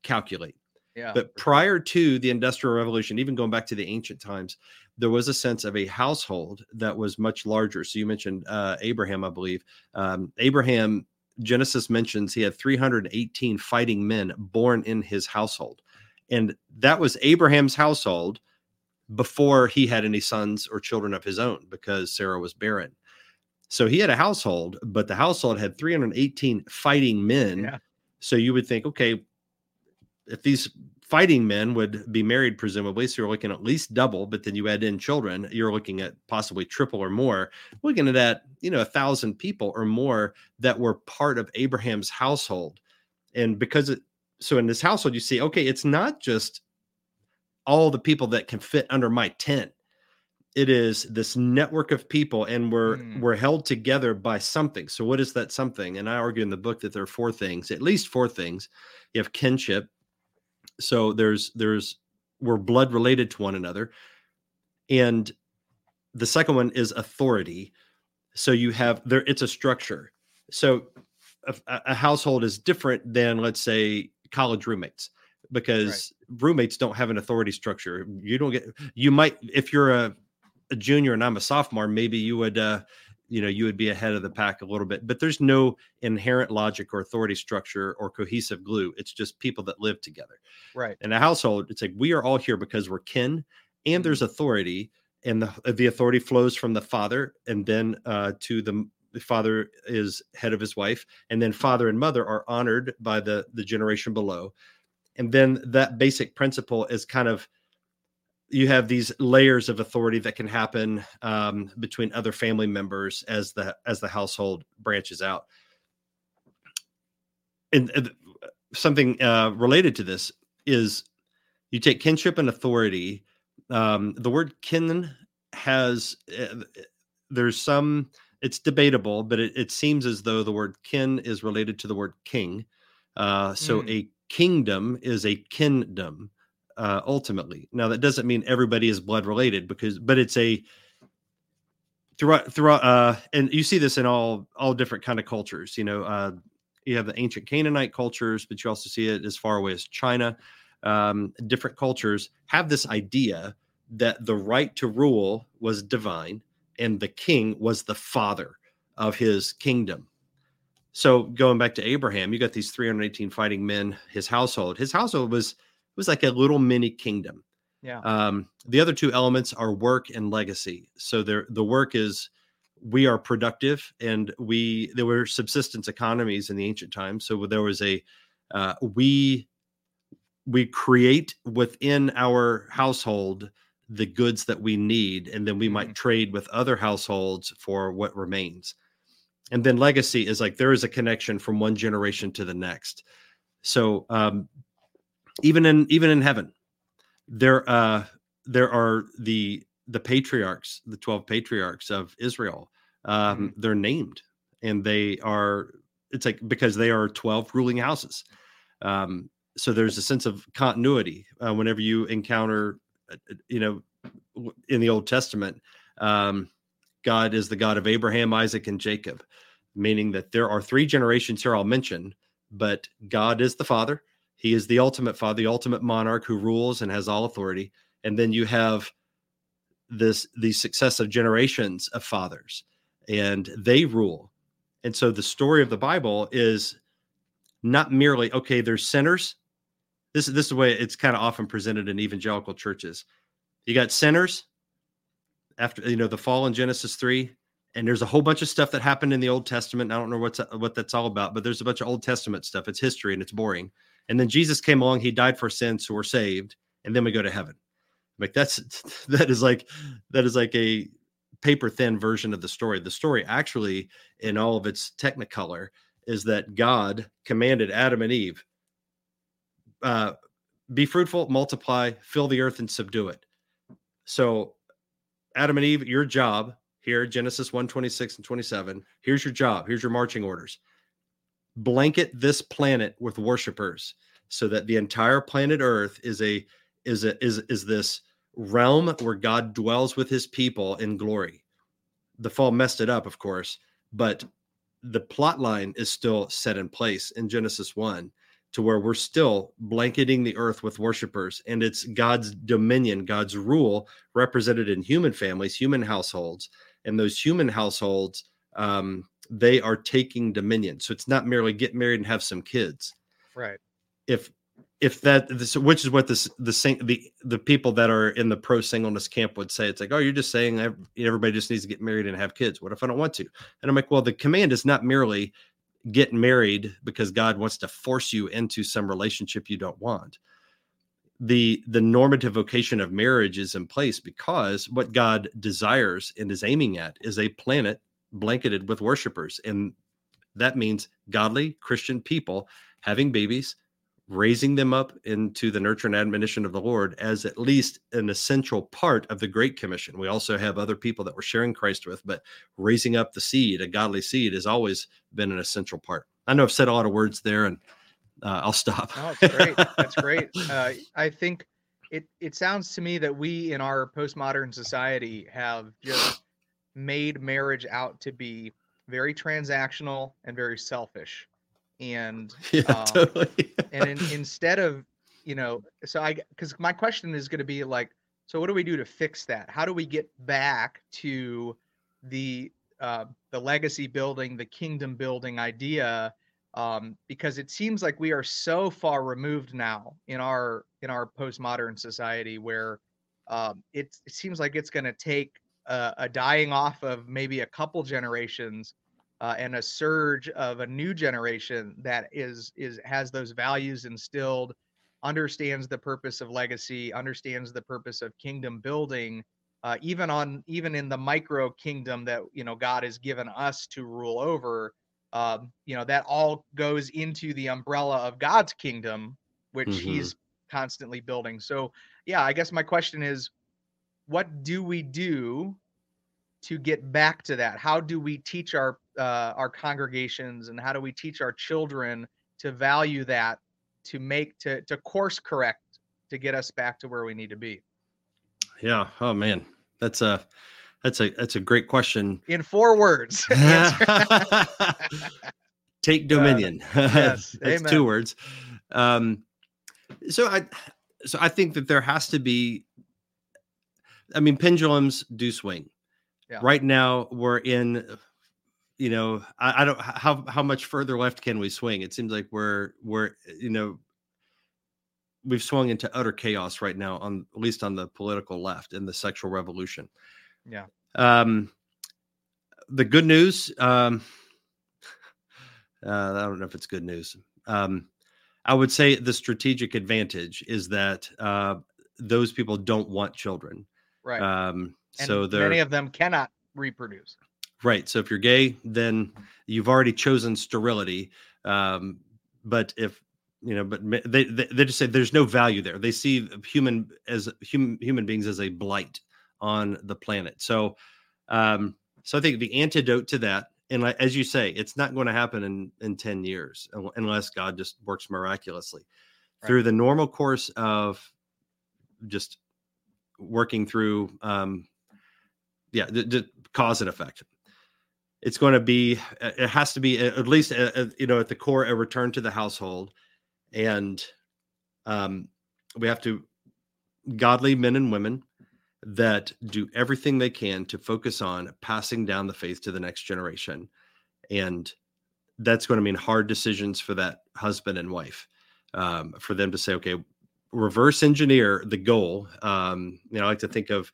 calculate yeah but prior to the industrial revolution even going back to the ancient times there was a sense of a household that was much larger so you mentioned uh, abraham i believe um, abraham genesis mentions he had 318 fighting men born in his household and that was abraham's household before he had any sons or children of his own because Sarah was barren. So he had a household, but the household had 318 fighting men. Yeah. So you would think, okay, if these fighting men would be married, presumably, so you're looking at least double, but then you add in children, you're looking at possibly triple or more. Looking at that, you know, a thousand people or more that were part of Abraham's household. And because it, so in this household, you see, okay, it's not just all the people that can fit under my tent it is this network of people and we're mm. we're held together by something so what is that something and i argue in the book that there are four things at least four things you have kinship so there's there's we're blood related to one another and the second one is authority so you have there it's a structure so a, a household is different than let's say college roommates because right. roommates don't have an authority structure. You don't get you might if you're a, a junior and I'm a sophomore, maybe you would uh you know you would be ahead of the pack a little bit but there's no inherent logic or authority structure or cohesive glue. It's just people that live together. Right. In a household it's like we are all here because we're kin and there's mm-hmm. authority and the, the authority flows from the father and then uh, to the the father is head of his wife and then father and mother are honored by the the generation below. And then that basic principle is kind of you have these layers of authority that can happen um, between other family members as the as the household branches out. And, and something uh, related to this is you take kinship and authority um, the word kin has uh, there's some it's debatable but it, it, seems as though the word kin is related to the word king. Uh, so mm. a kingdom is a kingdom uh, ultimately. Now that doesn't mean everybody is blood related because, but it's a throughout throughout, uh, and you see this in all all different kind of cultures. You know, uh, you have the ancient Canaanite cultures, but you also see it as far away as China. Um, different cultures have this idea that the right to rule was divine and the king was the father of his kingdom so going back to Abraham, you got these 318 fighting men, his household. His household was was like a little mini kingdom. Yeah. Um, the other two elements are work and legacy. So there the work is we are productive and we there were subsistence economies in the ancient times. So there was a uh, we we create within our household the goods that we need and then we mm-hmm. might trade with other households for what remains and then legacy is like there is a connection from one generation to the next so um even in even in heaven there uh there are the the patriarchs the 12 patriarchs of israel um mm-hmm. they're named and they are it's like because they are 12 ruling houses um so there's a sense of continuity uh, whenever you encounter uh, uh, you know in the old testament um god is the god of abraham isaac and jacob meaning that there are three generations here i'll mention but god is the father he is the ultimate father the ultimate monarch who rules and has all authority. And then you have this these successive generations of fathers and they rule. And so the story of the bible is not merely okay there's sinners. This is this is the way it's kind of often presented in evangelical churches. You got sinners after you know the fall in genesis 3 and there's a whole bunch of stuff that happened in the old testament. I don't know what's what that's all about but there's a bunch of old testament stuff. It's history and it's boring and then jesus came along he died for sins so we're saved and then we go to heaven like that's that is like that is like a paper thin version of the story. The story actually, in all of its technicolor, is that God commanded Adam and Eve, uh, be fruitful, multiply, fill the earth, and subdue it. So, Adam and Eve, your job here, Genesis 1 26 and 27, here's your job. Here's your marching orders. Blanket this planet with worshipers so that the entire planet Earth is a is a is is this realm where God dwells with his people in glory. The fall messed it up, of course, but the plot line is still set in place in Genesis 1 to where we're still blanketing the earth with worshipers and it's God's dominion, God's rule represented in human families, human households, and those human households um, they are taking dominion. So it's not merely get married and have some kids. Right. If if that this, which is what this the the the people that are in the pro singleness camp would say it's like oh you're just saying everybody just needs to get married and have kids what if i don't want to and i'm like well the command is not merely get married because god wants to force you into some relationship you don't want the the normative vocation of marriage is in place because what god desires and is aiming at is a planet blanketed with worshipers and that means godly christian people having babies raising them up into the nurture and admonition of the Lord as at least an essential part of the Great Commission. We also have other people that we're sharing Christ with, but raising up the seed, a godly seed, has always been an essential part. I know I've said a lot of words there, and uh, I'll stop. Oh, that's great. That's great. Uh, I think it it sounds to me that we in our postmodern society have just made marriage out to be very transactional and very selfish. And yeah, um, totally. and in, instead of you know so i because my question is going to be like so what do we do to fix that? How do we get back to the uh, the legacy building the kingdom building idea? Um, because it seems like we are so far removed now in our in our postmodern society where um, it, it seems like it's going to take a, a dying off of maybe a couple generations uh, and a surge of a new generation that is is has those values instilled understands the purpose of legacy understands the purpose of kingdom building uh, even on even in the micro kingdom that you know god has given us to rule over um, you know that all goes into the umbrella of god's kingdom which mm-hmm. he's constantly building so yeah i guess my question is what do we do to get back to that? How do we teach our uh, our congregations and how do we teach our children to value that to make to to course correct to get us back to where we need to be? Yeah. Oh man. That's a that's a that's a great question. In four words. Take dominion. Uh, yes, that's amen. two words. Um so i so i think that there has to be i mean pendulums do swing yeah. right now we're in you know, I, I, don't how how much further left can we swing? It seems like we're we're you know we've swung into utter chaos right now on at least on the political left in the sexual revolution. Yeah. Um the good news, um uh, I don't know if it's good news. Um I would say the strategic advantage is that uh those people don't want children. Right. Um and so many of them cannot reproduce. Right. So if you're gay, then you've already chosen sterility. Um, but if you know, but they, they, they just say there's no value there. They see human as human human beings as a blight on the planet. So, um, so I think the antidote to that, and as you say, it's not going to happen in in ten years unless God just works miraculously right. through the normal course of just working through, um, yeah, the, the cause and effect. It's going to be it has to be at least a, a, you know at the core a return to the household. And um, we have to godly men and women that do everything they can to focus on passing down the faith to the next generation. And that's going to mean hard decisions for that husband and wife um, for them to say okay reverse engineer the goal um, you know i like to think of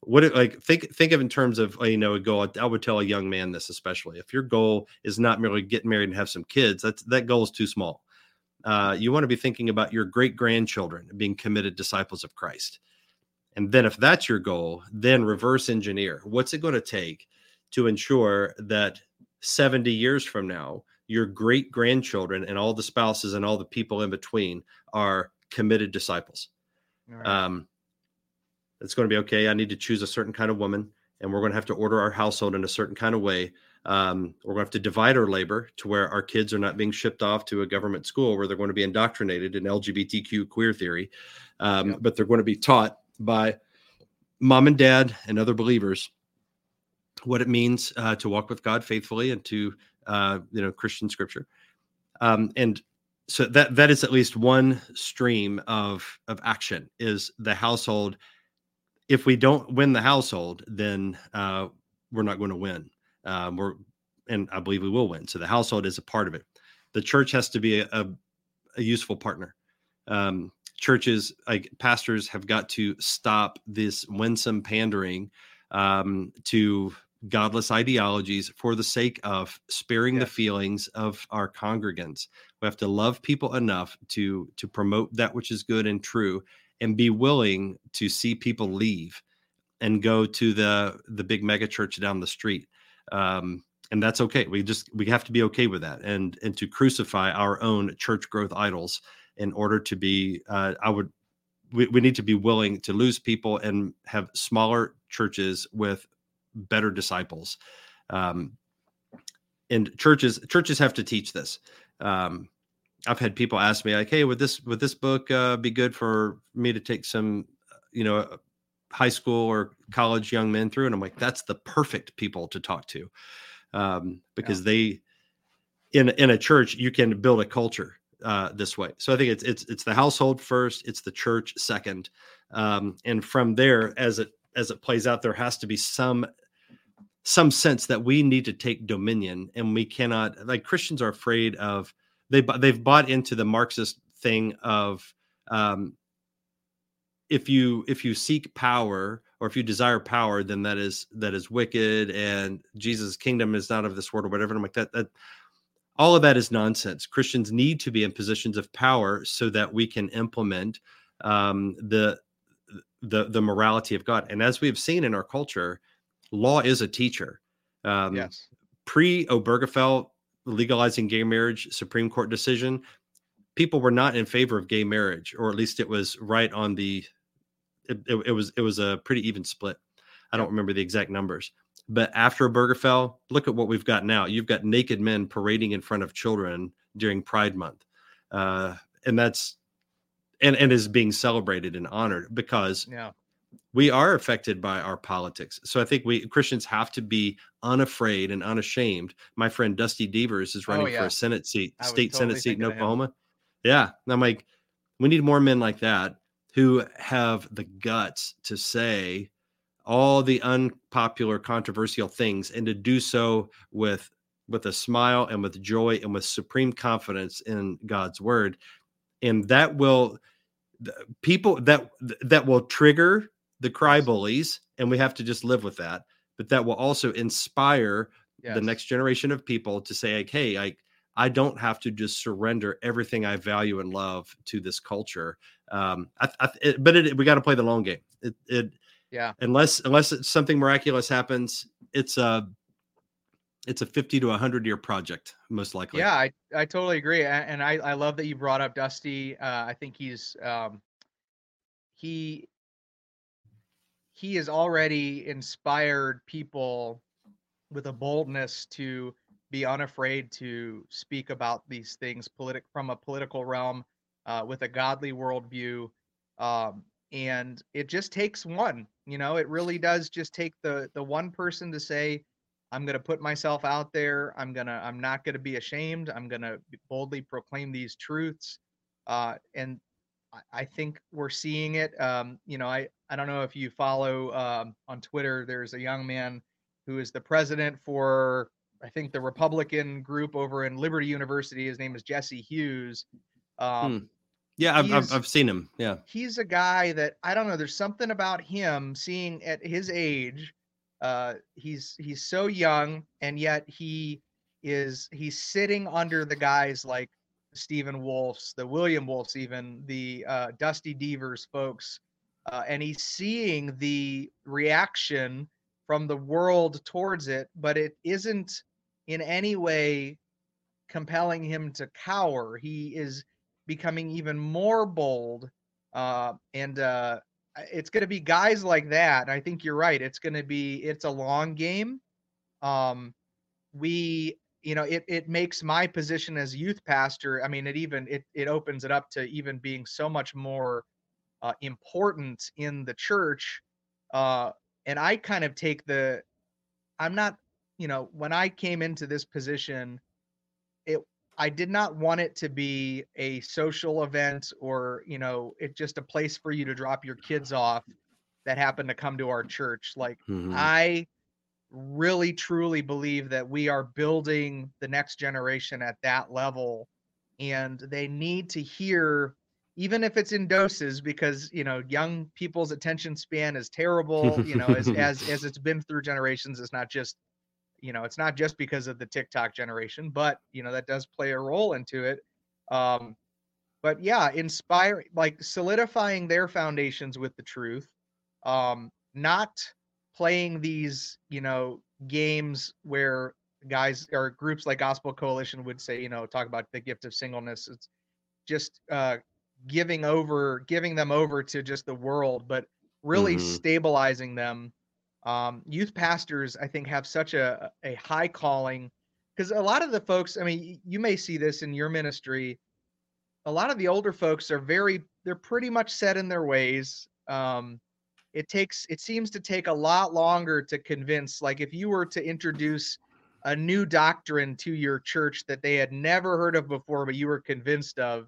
what it, like think think of in terms of you know a goal i would tell a young man this especially if your goal is not merely get married and have some kids that's that goal is too small uh, you want to be thinking about your great grandchildren being committed disciples of Christ. And then, if that's your goal, then reverse engineer what's it going to take to ensure that 70 years from now, your great grandchildren and all the spouses and all the people in between are committed disciples. Right. Um, it's going to be okay. I need to choose a certain kind of woman, and we're going to have to order our household in a certain kind of way um, we're going to have to divide our labor to where our kids are not being shipped off to a government school where they're going to be indoctrinated in LGBTQ queer theory, um, but they're going to be taught by mom and dad and other believers what it means uh, to walk with God faithfully and to uh, you know Christian scripture. Um, and so that that is at least one stream of of action is the household. If we don't win the household, then uh, we're not going to win. Um, we're, and I believe we will win. So the household is a part of it. The church has to be a, a, a useful partner. Um, churches, like pastors, have got to stop this winsome pandering um, to godless ideologies for the sake of sparing the feelings of our congregants. We have to love people enough to to promote that which is good and true, and be willing to see people leave and go to the the big mega church down the street um, and that's okay. We just we have to be okay with that, and and to crucify our own church growth idols in order to be. Uh, I would. We, we need to be willing to lose people and have smaller churches with better disciples. Um, and churches churches have to teach this. Um, I've had people ask me like, "Hey, would this would this book uh, be good for me to take some, you know, high school or college young men through? And i'm like that's the perfect people to talk to. Um, because yeah. they in in a church you can build a culture uh, this way. So i think it's it's it's the household first it's the church second. Um, and from there as it as it plays out there has to be some some sense that we need to take dominion and we cannot like christians are afraid of they they've bought into the marxist thing of um, if you if you seek power or if you desire power then that is that is wicked and jesus kingdom is not of this world or whatever. And i'm like that that all of that is nonsense. Christians need to be in positions of power so that we can implement um, the the the morality of god. And as we've seen in our culture law is a teacher. Um, yes. pre obergefell legalizing gay marriage supreme court decision people were not in favor of gay marriage, or at least it was right on the. It, it, it was it was a pretty even split. I don't remember the exact numbers, but after Obergefell, look at what we've got now. You've got naked men parading in front of children during Pride Month, uh, and that's and and is being celebrated and honored because yeah. We are affected by our politics. So I think we Christians have to be unafraid and unashamed. My friend Dusty Deevers is oh, running oh, yeah. for a Senate seat, I state totally Senate seat in Oklahoma. Yeah. I'm like, we need more men like that who have the guts to say all the unpopular, controversial things and to do so with with a smile and with joy and with supreme confidence in God's word. And that will people that that will trigger the cry bullies and we have to just live with that but that will also inspire yes. the next generation of people to say like hey I I don't have to just surrender everything I value and love to this culture. Um, I, I, it, but it, we got to play the long game. It, it, yeah. Unless unless something miraculous happens, it's a it's a 50 to 100 year project most likely yeah i, I totally agree and I, I love that you brought up dusty uh, i think he's um, he he has already inspired people with a boldness to be unafraid to speak about these things politic from a political realm uh, with a godly worldview um, and it just takes one you know it really does just take the the one person to say i'm going to put myself out there. I'm going to i'm not going to be ashamed. I'm going to boldly proclaim these truths uh, and I, I think we're seeing it um, you know i i don't know if you follow um, on twitter there's a young man who is the president for i think the republican group over in liberty university his name is jesse hughes um, hmm. Yeah, I've, I've, I've seen him. Yeah, he's a guy that I don't know. There's something about him seeing at his age. Uh, he's he's so young, and yet he is he's sitting under the guys like Stephen Wolfe's, the William Wolfe's, even the uh, Dusty Deevers folks, uh, and he's seeing the reaction from the world towards it, but it isn't in any way compelling him to cower. He is becoming even more bold. Uh, and uh, it's going to be guys like that. I think you're right. It's going to be it's a long game. Um, we you know it it makes my position as youth pastor. I mean, it even it it opens it up to even being so much more uh, important in the church. Uh, and I kind of take the I'm not you know when I came into this position, it I did not want it to be a social event or, you know, it just a place for you to drop your kids off that happened to come to our church. Like mm-hmm. I really truly believe that we are building the next generation at that level and they need to hear even if it's in doses because you know young people's attention span is terrible you know as as as it's been through generations it's not just you know it's not just because of the tiktok generation but you know that does play a role into it. Um but yeah inspiring like solidifying their foundations with the truth um not playing these you know games where guys or groups like gospel coalition would say you know talk about the gift of singleness. It's just uh giving over giving them over to just the world but really mm-hmm. stabilizing them. Um, youth pastors i think have such a, a high calling because a lot of the folks i mean you may see this in your ministry. A lot of the older folks are very they're pretty much set in their ways. Um, it takes it seems to take a lot longer to convince like if you were to introduce a new doctrine to your church that they had never heard of before but you were convinced of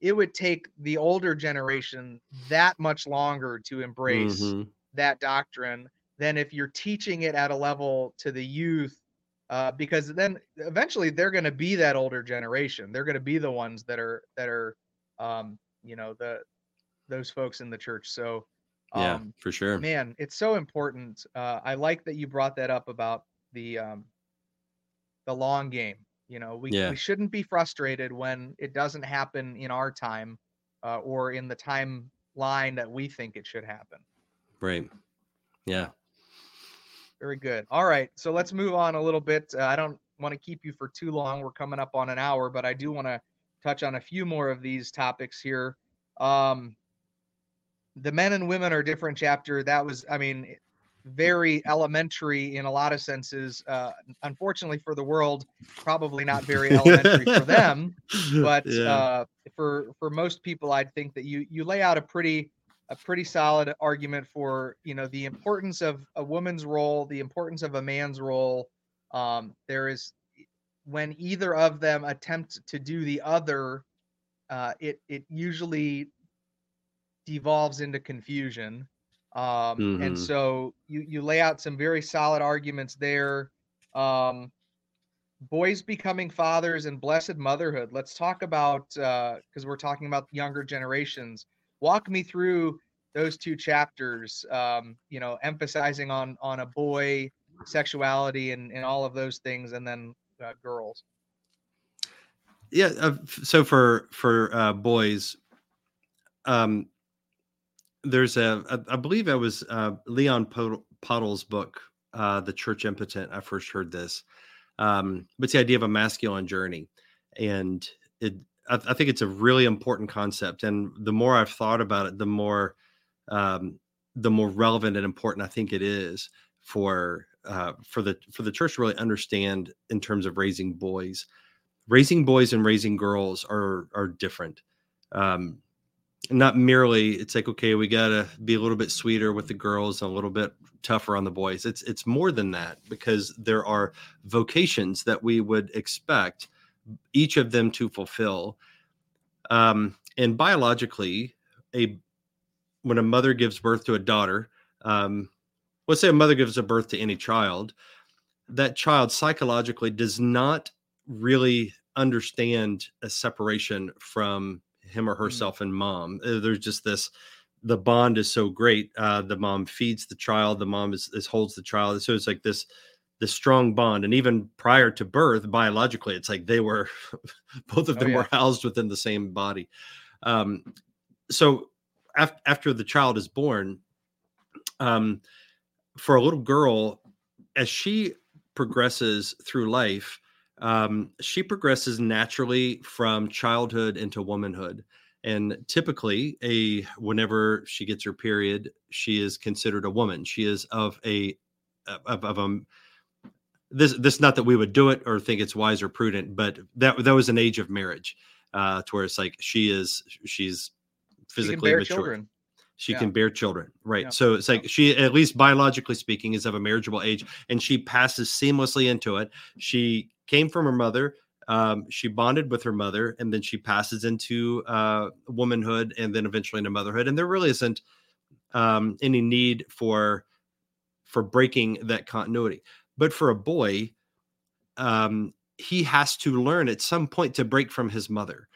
it would take the older generation that much longer to embrace mm-hmm. that doctrine than if you're teaching it at a level to the youth uh, because then eventually they're going to be that older generation. They're going to be the ones that are that are um, you know the those folks in the church. So um, yeah for sure. man it's so important uh, i like that you brought that up about the um, the long game you know we, yeah. we shouldn't be frustrated when it doesn't happen in our time uh, or in the timeline that we think it should happen right yeah very good. All right. So let's move on a little bit. Uh, I don't want to keep you for too long. We're coming up on an hour, but I do want to touch on a few more of these topics here. Um, the men and women are different chapter. That was, I mean, very elementary in a lot of senses. Uh, unfortunately for the world, probably not very elementary for them. But yeah. uh, for for most people, I'd think that you you lay out a pretty a pretty solid argument for you know the importance of a woman's role, the importance of a man's role. Um, there is when either of them attempt to do the other, uh, it it usually devolves into confusion. Um, mm-hmm. And so you you lay out some very solid arguments there. Um, boys becoming fathers and blessed motherhood. Let's talk about because uh, we're talking about younger generations walk me through those two chapters um, you know emphasizing on on a boy sexuality and and all of those things and then uh, girls yeah uh, so for for uh, boys um there's a I, I believe it was uh, leon Podles book uh the church impotent i first heard this Um, but it's the idea of a masculine journey, and it I, I, think it's a really important concept. And the more I've thought about it, the more um, the more relevant and important I think it is for uh, for the for the church to really understand in terms of raising boys. Raising boys and raising girls are are different. Um, not merely it's like okay we got to be a little bit sweeter with the girls and a little bit tougher on the boys. It's it's more than that because there are vocations that we would expect each of them to fulfill. Um, and biologically a when a mother gives birth to a daughter um, let's say a mother gives a birth to any child that child psychologically does not really understand a separation from him or mm. herself and mom. Uh, there's just this the bond is so great. Uh, the mom feeds the child, the mom is, is holds the child. So it's like this this strong bond. And even prior to birth, biologically, it's like they were both of oh, them oh, yeah. were housed within the same body. Um, so after after the child is born, um, for a little girl, as she progresses through life, um, she progresses naturally from childhood into womanhood and typically a whenever she gets her period she is considered a woman she is of a of, of a this this not that we would do it or think it's wise or prudent but that that was an age of marriage uh to where it's like she is she's physically she mature children. she yeah. can bear children right yeah. so it's like yeah. she at least biologically speaking is of a marriageable age and she passes seamlessly into it she came from her mother. Um, she bonded with her mother, and then she passes into uh, womanhood, and then eventually into motherhood. And there really isn't um, any need for for breaking that continuity. But for a boy, um, he has to learn at some point to break from his mother.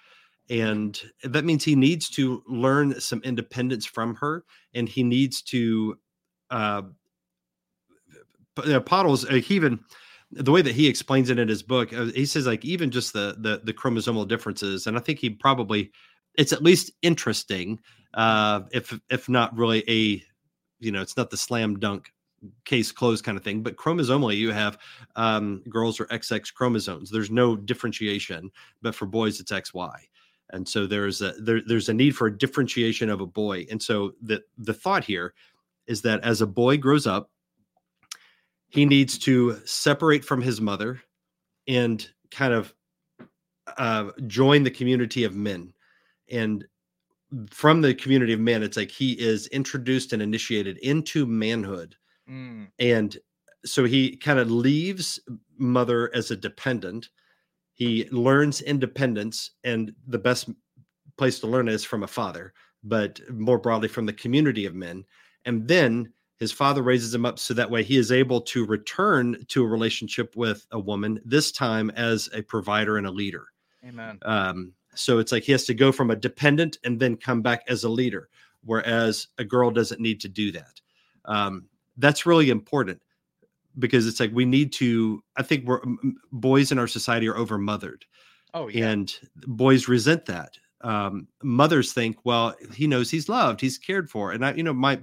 And that means he needs to learn some independence from her, and he needs to. Uh, Podles, uh, he even the way that he explains it in his book, uh, he says like even just the the, the chromosomal differences, and I think he probably it's at least interesting, uh, if if not really a, you know, it's not the slam dunk case closed kind of thing, but chromosomally you have um, girls are XX chromosomes. There's no differentiation, but for boys it's XY. And so there's a there, there's a need for a differentiation of a boy. And so the the thought here is that as a boy grows up, he needs to separate from his mother and kind of uh, join the community of men. And from the community of men, it's like he is introduced and initiated into manhood. Mm. And so he kind of leaves mother as a dependent. He learns independence, and the best place to learn is from a father, but more broadly from the community of men. And then his father raises him up so that way he is able to return to a relationship with a woman, this time as a provider and a leader. Amen. Um, so it's like he has to go from a dependent and then come back as a leader, whereas a girl doesn't need to do that. Um, that's really important because it's like we need to. I think we're boys in our society are over mothered. Oh yeah. And boys resent that. Um, mothers think, well, he knows he's loved, he's cared for, and I, you know, my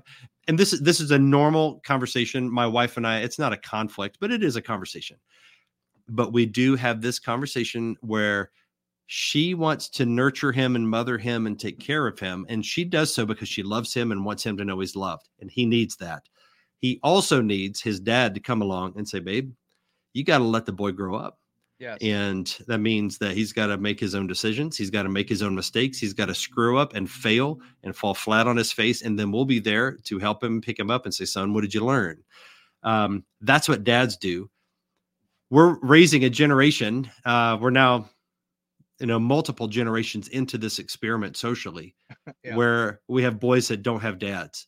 and this is this is a normal conversation. My wife and i it's not a conflict but it is a conversation. But we do have this conversation where she wants to nurture him and mother him and take care of him and she does so because she loves him and wants him to know he's loved and he needs that. He also needs his dad to come along and say babe you got to let the boy grow up Yes. And that means that he's got to make his own decisions. He's got to make his own mistakes. He's got to screw up and fail and fall flat on his face. And then we'll be there to help him pick him up and say, son, what did you learn? Um, that's what dads do. We're raising a generation. Uh, we're now, you know, multiple generations into this experiment socially yeah. where we have boys that don't have dads,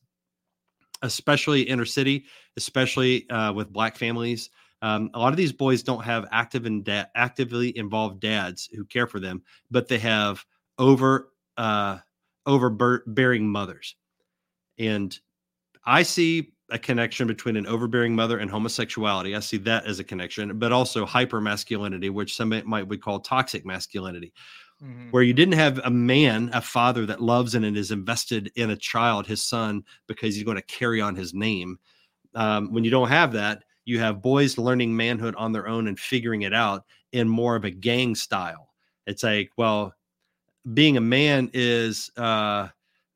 especially inner city, especially uh, with black families um, a lot of these boys don't have active and da- actively involved dads who care for them, but they have over uh, overbearing mothers. And I see a connection between an overbearing mother and homosexuality. I see that as a connection, but also hyper masculinity, which some might we call toxic masculinity, mm-hmm. where you didn't have a man, a father that loves and is invested in a child, his son, because he's going to carry on his name. Um, when you don't have that, You have boys learning manhood on their own and figuring it out in more of a gang style. It's like, well, being a man is, uh,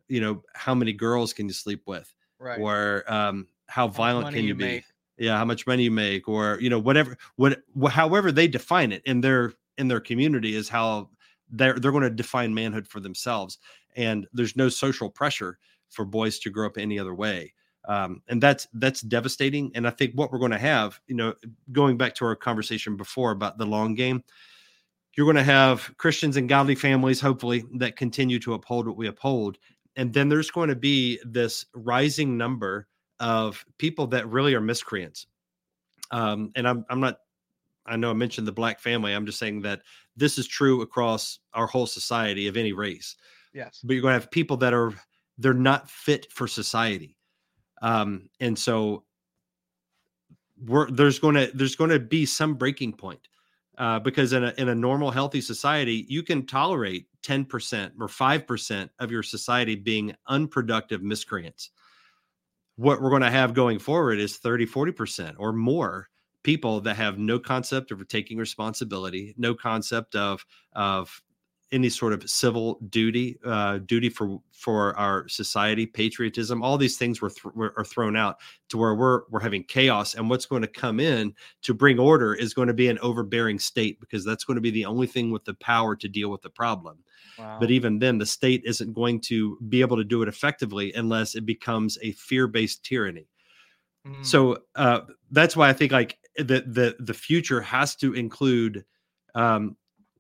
you know, how many girls can you sleep with, right? Or um, how violent can you, you be? make. Yeah, how much money you make, or you know, whatever, what, wh- however they define it in their in their community is how they're they're going to define manhood for themselves, and there's no social pressure for boys to grow up any other way. Um, and that's that's devastating. And I think what we're going to have, you know, going back to our conversation before about the long game, you're going to have Christians and godly families, hopefully, that continue to uphold what we uphold. And then there's going to be this rising number of people that really are miscreants. Um, and I'm, I'm not, I know I mentioned the black family. I'm just saying that this is true across our whole society of any race. Yes. But you're going to have people that are, they're not fit for society. Um, and so we're, there's going to, there's going to be some breaking point uh, because in a, in a normal healthy society you can tolerate 10% or 5% of your society being unproductive miscreants. What we're going to have going forward is 30 40% or more people that have no concept of taking responsibility no concept of of any sort of civil duty, uh, duty for for our society, patriotism, all these things were, th- were, are thrown out to where we're we're having chaos, and what's going to come in to bring order is going to be an overbearing state because that's going to be the only thing with the power to deal with the problem. Wow. But even then, the state isn't going to be able to do it effectively unless it becomes a fear based tyranny. Mm. So uh, that's why I think like the the the future has to include um,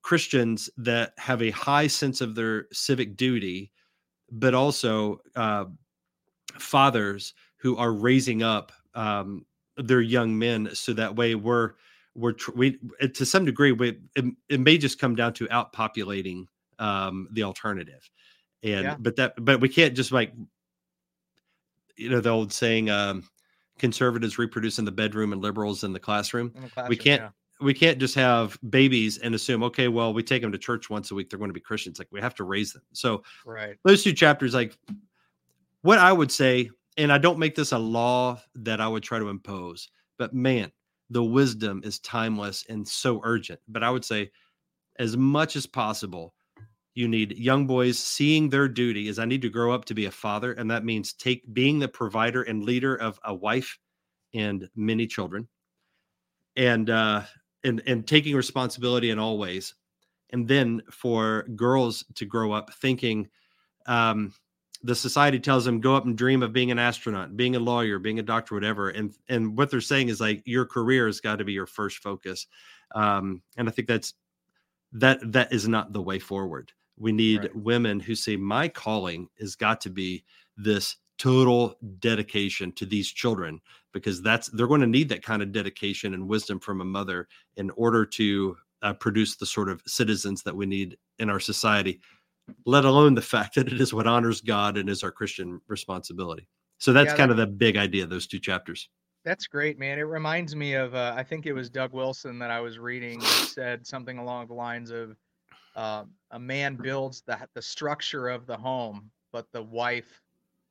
Christians that have a high sense of their civic duty, but also uh, fathers who are raising up um, their young men, so that way we're we're tr- we to some degree we it, it, may just come down to outpopulating um, the alternative, and yeah. but that but we can't just like you know the old saying um, conservatives reproduce in the bedroom and liberals in the classroom. In the classroom we can't. Yeah we can't just have babies and assume okay well we take them to church once a week they're going to be christians. Like we have to raise them. So right. those two chapters like what i would say and i don't make this a law that i would try to impose but man the wisdom is timeless and so urgent. But i would say as much as possible you need young boys seeing their duty is i need to grow up to be a father and that means take being the provider and leader of a wife and many children. And uh and and taking responsibility in all ways. And then for girls to grow up thinking um, the society tells them go up and dream of being an astronaut being a lawyer being a doctor whatever. And and what they're saying is like your career has got to be your first focus. Um, and i think that's that that is not the way forward. We need right. women who say my calling has got to be this total dedication to these children because that's they're going to need that kind of dedication and wisdom from a mother in order to uh, produce the sort of citizens that we need in our society let alone the fact that it is what honors god and is our christian responsibility. So that's yeah, kind that, of the big idea of those two chapters. That's great man. It reminds me of uh, i think it was doug wilson that i was reading said something along the lines of uh, a man builds the, the structure of the home but the wife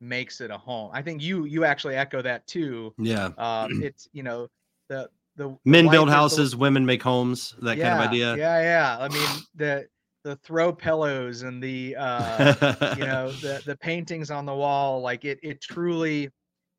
makes it a home. I think you you actually echo that too. Yeah. Uh, it's you know the the men build houses, the, women make homes. That yeah, kind of idea. Yeah, yeah. I mean the the throw pillows and the uh, you know the the paintings on the wall. Like it it truly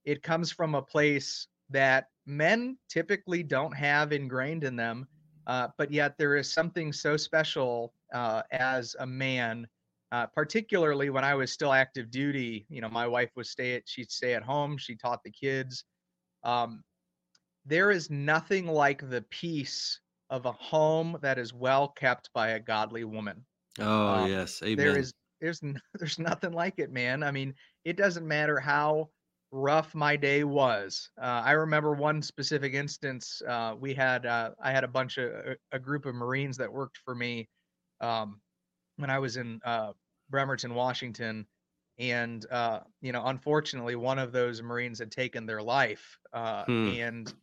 it comes from a place that men typically don't have ingrained in them. Uh, but yet there is something so special uh, as a man uh, particularly when I was still active duty. You know, my wife was stay at she'd stay at home. She taught the kids. Um, there is nothing like the peace of a home that is well kept by a godly woman. Oh um, yes, Amen. There is there's there's nothing like it, man. I mean, it doesn't matter how rough my day was. Uh, I remember one specific instance. Uh, we had uh, I had a bunch of a, a, group of Marines that worked for me. Um, when I was in uh, Bremerton, Washington, and uh, you know, unfortunately, one of those Marines had taken their life, uh, hmm. and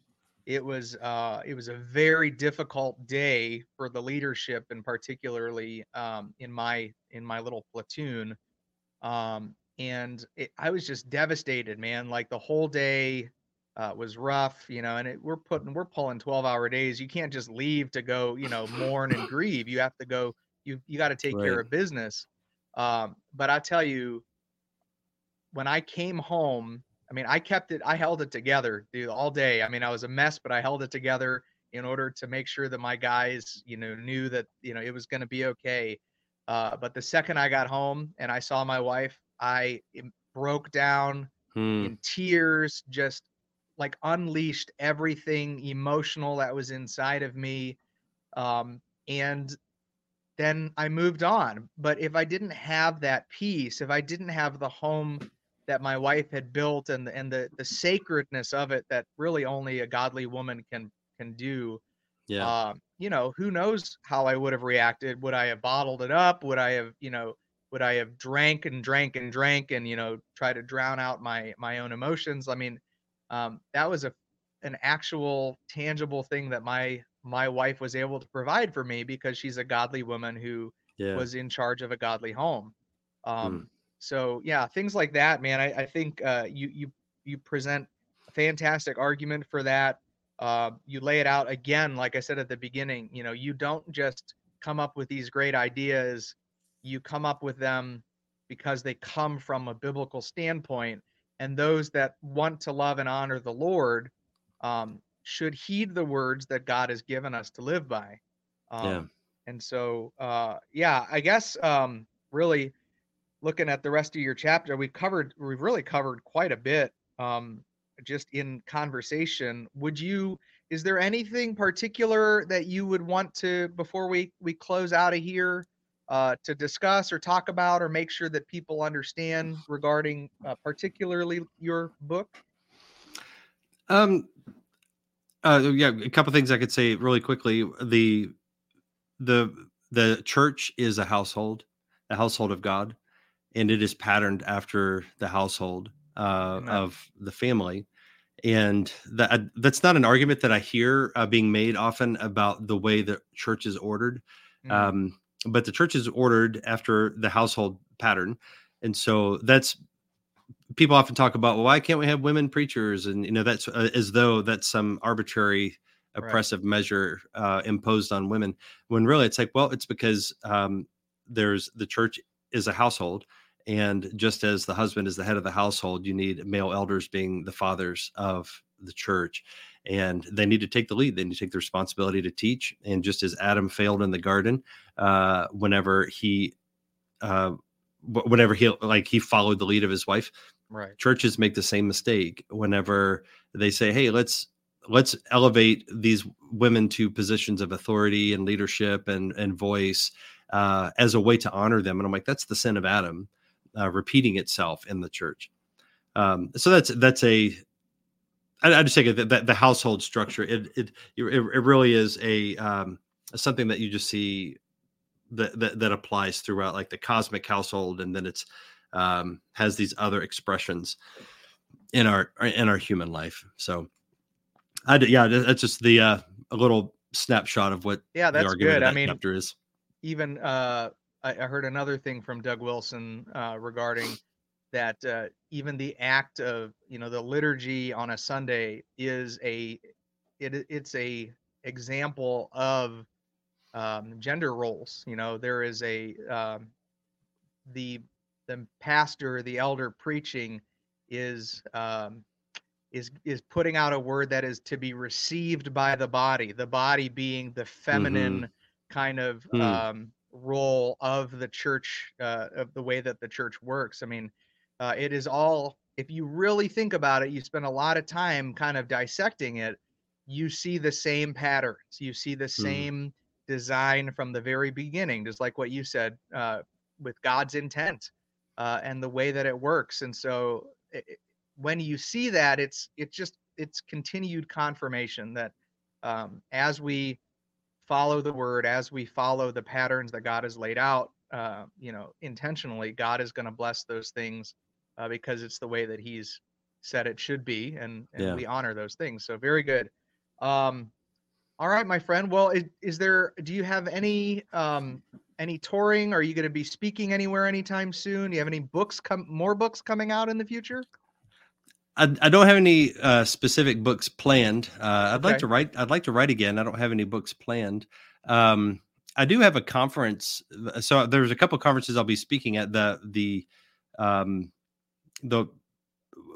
it was uh, it was a very difficult day for the leadership, and particularly um, in my in my little platoon. Um, and it, I was just devastated, man. Like the whole day, uh, was rough, you know, and it, we're putting we're pulling 12 hour days. You can't just leave to go, you know, mourn and grieve. You have to go. You you got to take right. care of business. Um, but I tell you, when I came home, I mean, I kept it. I held it together, dude, all day. I mean, I was a mess, but I held it together in order to make sure that my guys, you know, knew that you know it was going to be okay. Uh, but the second I got home and I saw my wife, I broke down hmm. in tears, just like unleashed everything emotional that was inside of me. Um, and then I moved on. But if I didn't have that peace, if I didn't have the home that my wife had built and the, and the the sacredness of it that really only a godly woman can can do, yeah, uh, you know, who knows how I would have reacted? Would I have bottled it up? Would I have, you know, would I have drank and drank and drank and you know try to drown out my my own emotions? I mean, um, that was a an actual tangible thing that my my wife was able to provide for me because she's a godly woman who yeah. was in charge of a godly home. Um, mm. So yeah, things like that, man. I, I think uh, you you you present a fantastic argument for that. Uh, you lay it out again, like I said at the beginning. You know, you don't just come up with these great ideas. You come up with them because they come from a biblical standpoint and those that want to love and honor the Lord um, should heed the words that God has given us to live by. Um, yeah. And so, uh, yeah, I guess um, really looking at the rest of your chapter, we've covered, we've really covered quite a bit um, just in conversation. Would you, is there anything particular that you would want to, before we, we close out of here, uh, to discuss or talk about or make sure that people understand regarding uh, particularly your book? Um, uh, yeah, a couple things I could say really quickly. The the the church is a household, a household of God, and it is patterned after the household uh, of the family. And that that's not an argument that I hear uh, being made often about the way the church is ordered. Mm-hmm. Um, but the church is ordered after the household pattern and so that's people often talk about well why can't we have women preachers and you know that's uh, as though that's some arbitrary oppressive right. measure uh, imposed on women when really it's like well it's because um, there's the church is a household and just as the husband is the head of the household you need male elders being the fathers of the church and they need to take the lead. They need to take the responsibility to teach. And just as Adam failed in the garden, uh, whenever he, uh, whenever he like he followed the lead of his wife, right? Churches make the same mistake whenever they say, "Hey, let's let's elevate these women to positions of authority and leadership and and voice uh, as a way to honor them." And I'm like, that's the sin of Adam, uh, repeating itself in the church. Um, so that's that's a I, I just think that, that the household structure it, it it it really is a um, something that you just see that, that that applies throughout like the cosmic household, and then it's um, has these other expressions in our in our human life. So, I yeah, that's just the uh, a little snapshot of what yeah that's good. That I mean, chapter is even uh, I, I heard another thing from Doug Wilson uh, regarding that uh, even the act of you know the liturgy on a Sunday is a it, it's a example of um, gender roles. You know there is a um, the the pastor the elder preaching is um, is is putting out a word that is to be received by the body. The body being the feminine mm-hmm. kind of mm. um, role of the church, uh, of the way that the church works. I mean, uh, it is all, if you really think about it, you spend a lot of time kind of dissecting it. You see the same patterns. You see the hmm. same mm. design from the very beginning, just like what you said uh, with God's intent uh, and the way that it works. And so it, when you see that, it's it's just it's continued confirmation that um, as we follow the word, as we follow the patterns that God has laid out, uh, you know, intentionally, God is going to bless those things uh, because it's the way that he's said it should be, and, and yeah. we honor those things. So very good. Um, all right, my friend. Well, is, is there? Do you have any um, any touring? Are you going to be speaking anywhere anytime soon? Do you have any books come more books coming out in the future? I, I don't have any uh, specific books planned. Uh, I'd okay. like to write. I'd like to write again. I don't have any books planned. Um, I do have a conference. So there's a couple conferences I'll be speaking at. The the um, the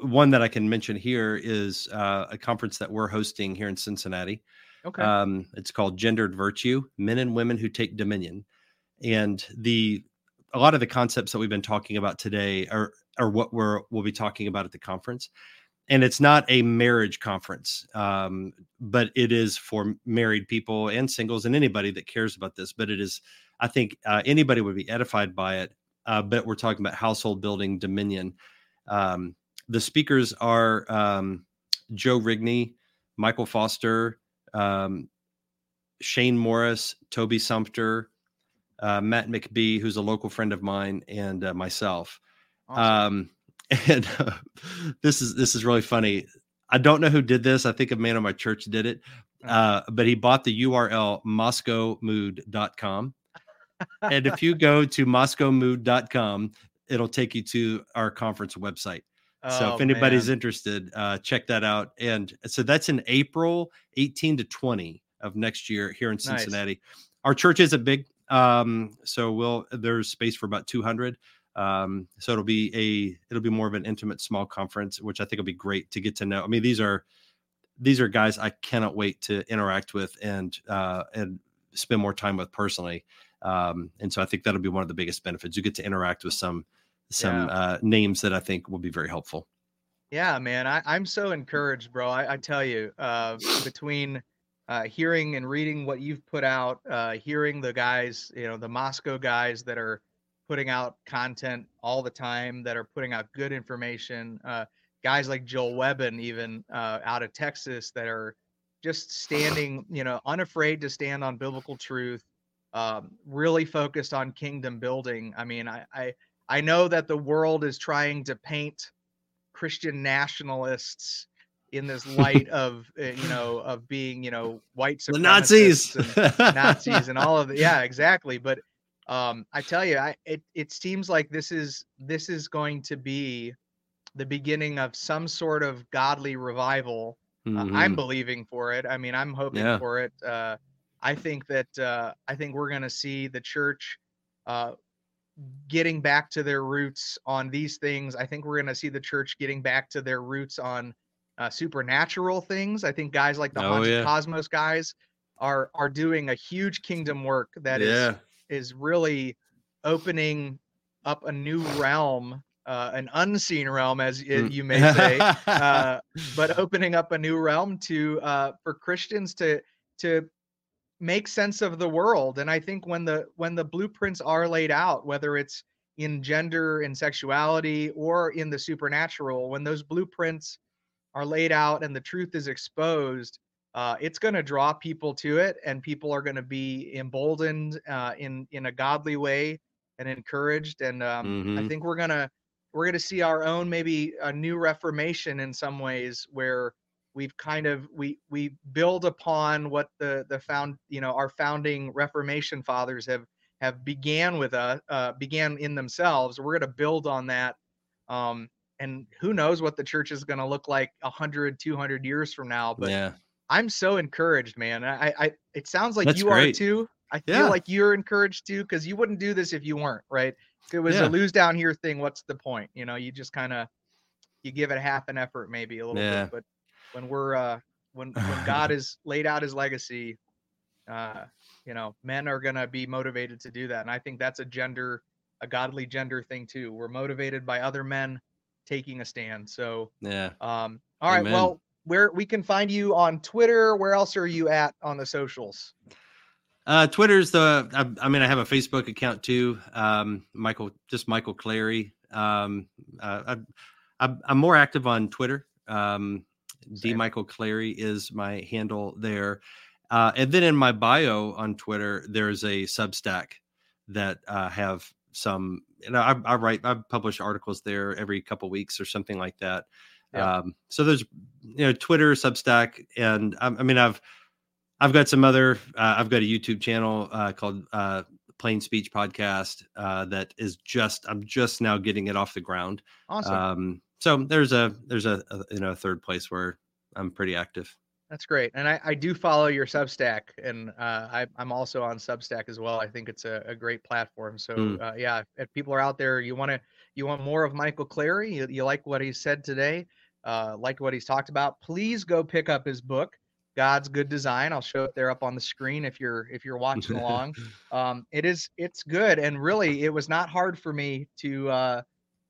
one that I can mention here is uh, a conference that we're hosting here in Cincinnati. Okay. Um, it's called Gendered Virtue: Men and Women Who Take Dominion, and the a lot of the concepts that we've been talking about today are are what we're we'll be talking about at the conference. And it's not a marriage conference um, but it is for married people and singles and anybody that cares about this but it is i think uh, anybody would be edified by it. Uh, but we're talking about household building dominion. Um, the speakers are um, joe rigney michael foster um, shane morris toby sumpter uh, matt mcbee who's a local friend of mine and uh, myself awesome. Um, and uh, this is this is really funny. I don't know who did this. I think a man in my church did it. Uh-huh. Uh, but he bought the URL moscowmood.com. and if you go to moscowmood.com, it'll take you to our conference website. Oh, so if anybody's man. interested, uh, check that out. And so that's in April 18 to 20 of next year here in Cincinnati. Nice. Our church isn't big. Um, so we'll there's space for about 200. Um, so it'll be a it'll be more of an intimate small conference, which I think will be great to get to know. I mean, these are these are guys I cannot wait to interact with and uh, and spend more time with personally. Um, and so I think that'll be one of the biggest benefits. You get to interact with some some yeah. uh, names that I think will be very helpful. Yeah, man, I, I'm so encouraged, bro. I, I tell you, uh, between uh, hearing and reading what you've put out, uh, hearing the guys, you know, the Moscow guys that are putting out content all the time that are putting out good information. Uh, guys like Joel Webbon, even uh, out of Texas, that are just standing, you know, unafraid to stand on biblical truth, um, really focused on kingdom building. I mean, I, I I know that the world is trying to paint Christian nationalists in this light of uh, you know of being you know white the Nazis, and Nazis, and all of it. Yeah, exactly. But um, I tell you, I, it it seems like this is this is going to be the beginning of some sort of godly revival. Mm-hmm. Uh, I'm mm-hmm. believing for it. I mean, I'm hoping yeah. for it. Uh, I think that uh, I think we're going to see the church uh, getting back to their roots on these things. I think we're going to see the church getting back to their roots on uh, supernatural things. I think guys like the oh, Haunted yeah. Cosmos guys are are doing a huge kingdom work that yeah. is is really opening up a new realm uh, an unseen realm, as mm. you may say, uh, but opening up a new realm to uh, for Christians to to make sense of the world. And I think when the when the blueprints are laid out, whether it's in gender and sexuality or in the supernatural, when those blueprints are laid out and the truth is exposed, uh, it's going to draw people to it, and people are going to be emboldened uh, in in a godly way and encouraged. And um, mm-hmm. I think we're gonna we're gonna see our own maybe a new reformation in some ways where we've kind of we we build upon what the the found you know our founding Reformation fathers have have began with us uh, began in themselves. We're going to build on that. Um, and who knows what the church is going to look like 100 200 years from now but yeah I'm so encouraged, man. I, I it sounds like That's you great. are too. I feel yeah. like you're encouraged too because you wouldn't do this if you weren't, right? If it was yeah. a lose down here thing, what's the point? You know, you just kind of you give it half an effort, maybe a little yeah. bit. But when we're uh when when God has laid out His legacy, uh, you know, men are gonna be motivated to do that, and I think that's a gender, a godly gender thing too. We're motivated by other men taking a stand. So yeah. Um. All right. Amen. Well, where we can find you on Twitter. Where else are you at on the socials? Uh, Twitter's the. I, I mean, I have a Facebook account too. Um, Michael, just Michael Clary. Um, uh, I, I'm more active on Twitter. Um, D Michael Clary is my handle there. Uh, and then in my bio on Twitter, there's a Substack that uh, have some. You know, I, I write, I publish articles there every couple weeks or something like that. Yeah. Um, so there's you know Twitter, Substack, and um, I mean I've I've got some other uh, I've got a YouTube channel uh, called uh, Plain Speech Podcast uh, that is just I'm just now getting it off the ground. Awesome. Um, so there's a there's a, a you know a third place where I'm pretty active. That's great, and I, I do follow your Substack, and uh, I, I'm also on Substack as well. I think it's a, a great platform. So mm. uh, yeah, if people are out there, you want to you want more of Michael Clary, you, you like what he said today, uh, like what he's talked about, please go pick up his book, God's Good Design. I'll show it there up on the screen if you're if you're watching along. Um, it is it's good, and really, it was not hard for me to uh,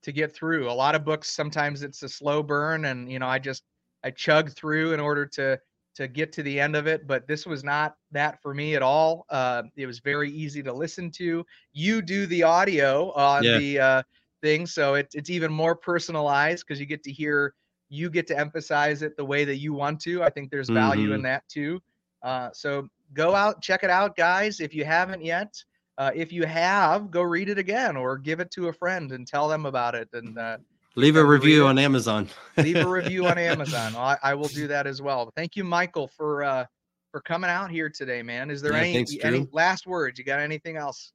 to get through. A lot of books sometimes it's a slow burn, and you know I just I chug through in order to to get to the end of it, but this was not that for me at all. Uh, it was very easy to listen to. You do the audio on yeah. the uh, thing, so it's it's even more personalized because you get to hear, you get to emphasize it the way that you want to. I think there's value mm-hmm. in that too. Uh, so go out, check it out, guys. If you haven't yet, uh, if you have, go read it again or give it to a friend and tell them about it and uh, Leave a review on Amazon. Leave a review on Amazon. I, I, will do that as well. Thank you, Michael, for uh, for coming out here today, man. Is there yeah, any thanks, any last words? You got anything else?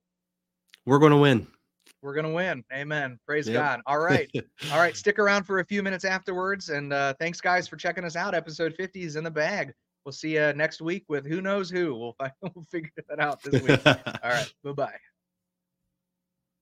We're going to win. We're going to win. Amen. Praise yep. God. All right. All right. Stick around for a few minutes afterwards. And uh, thanks, guys, for checking us out. Episode 50 is in the bag. We'll see you next week with who knows who. We'll, we'll figure that out this week. All right. Bye bye.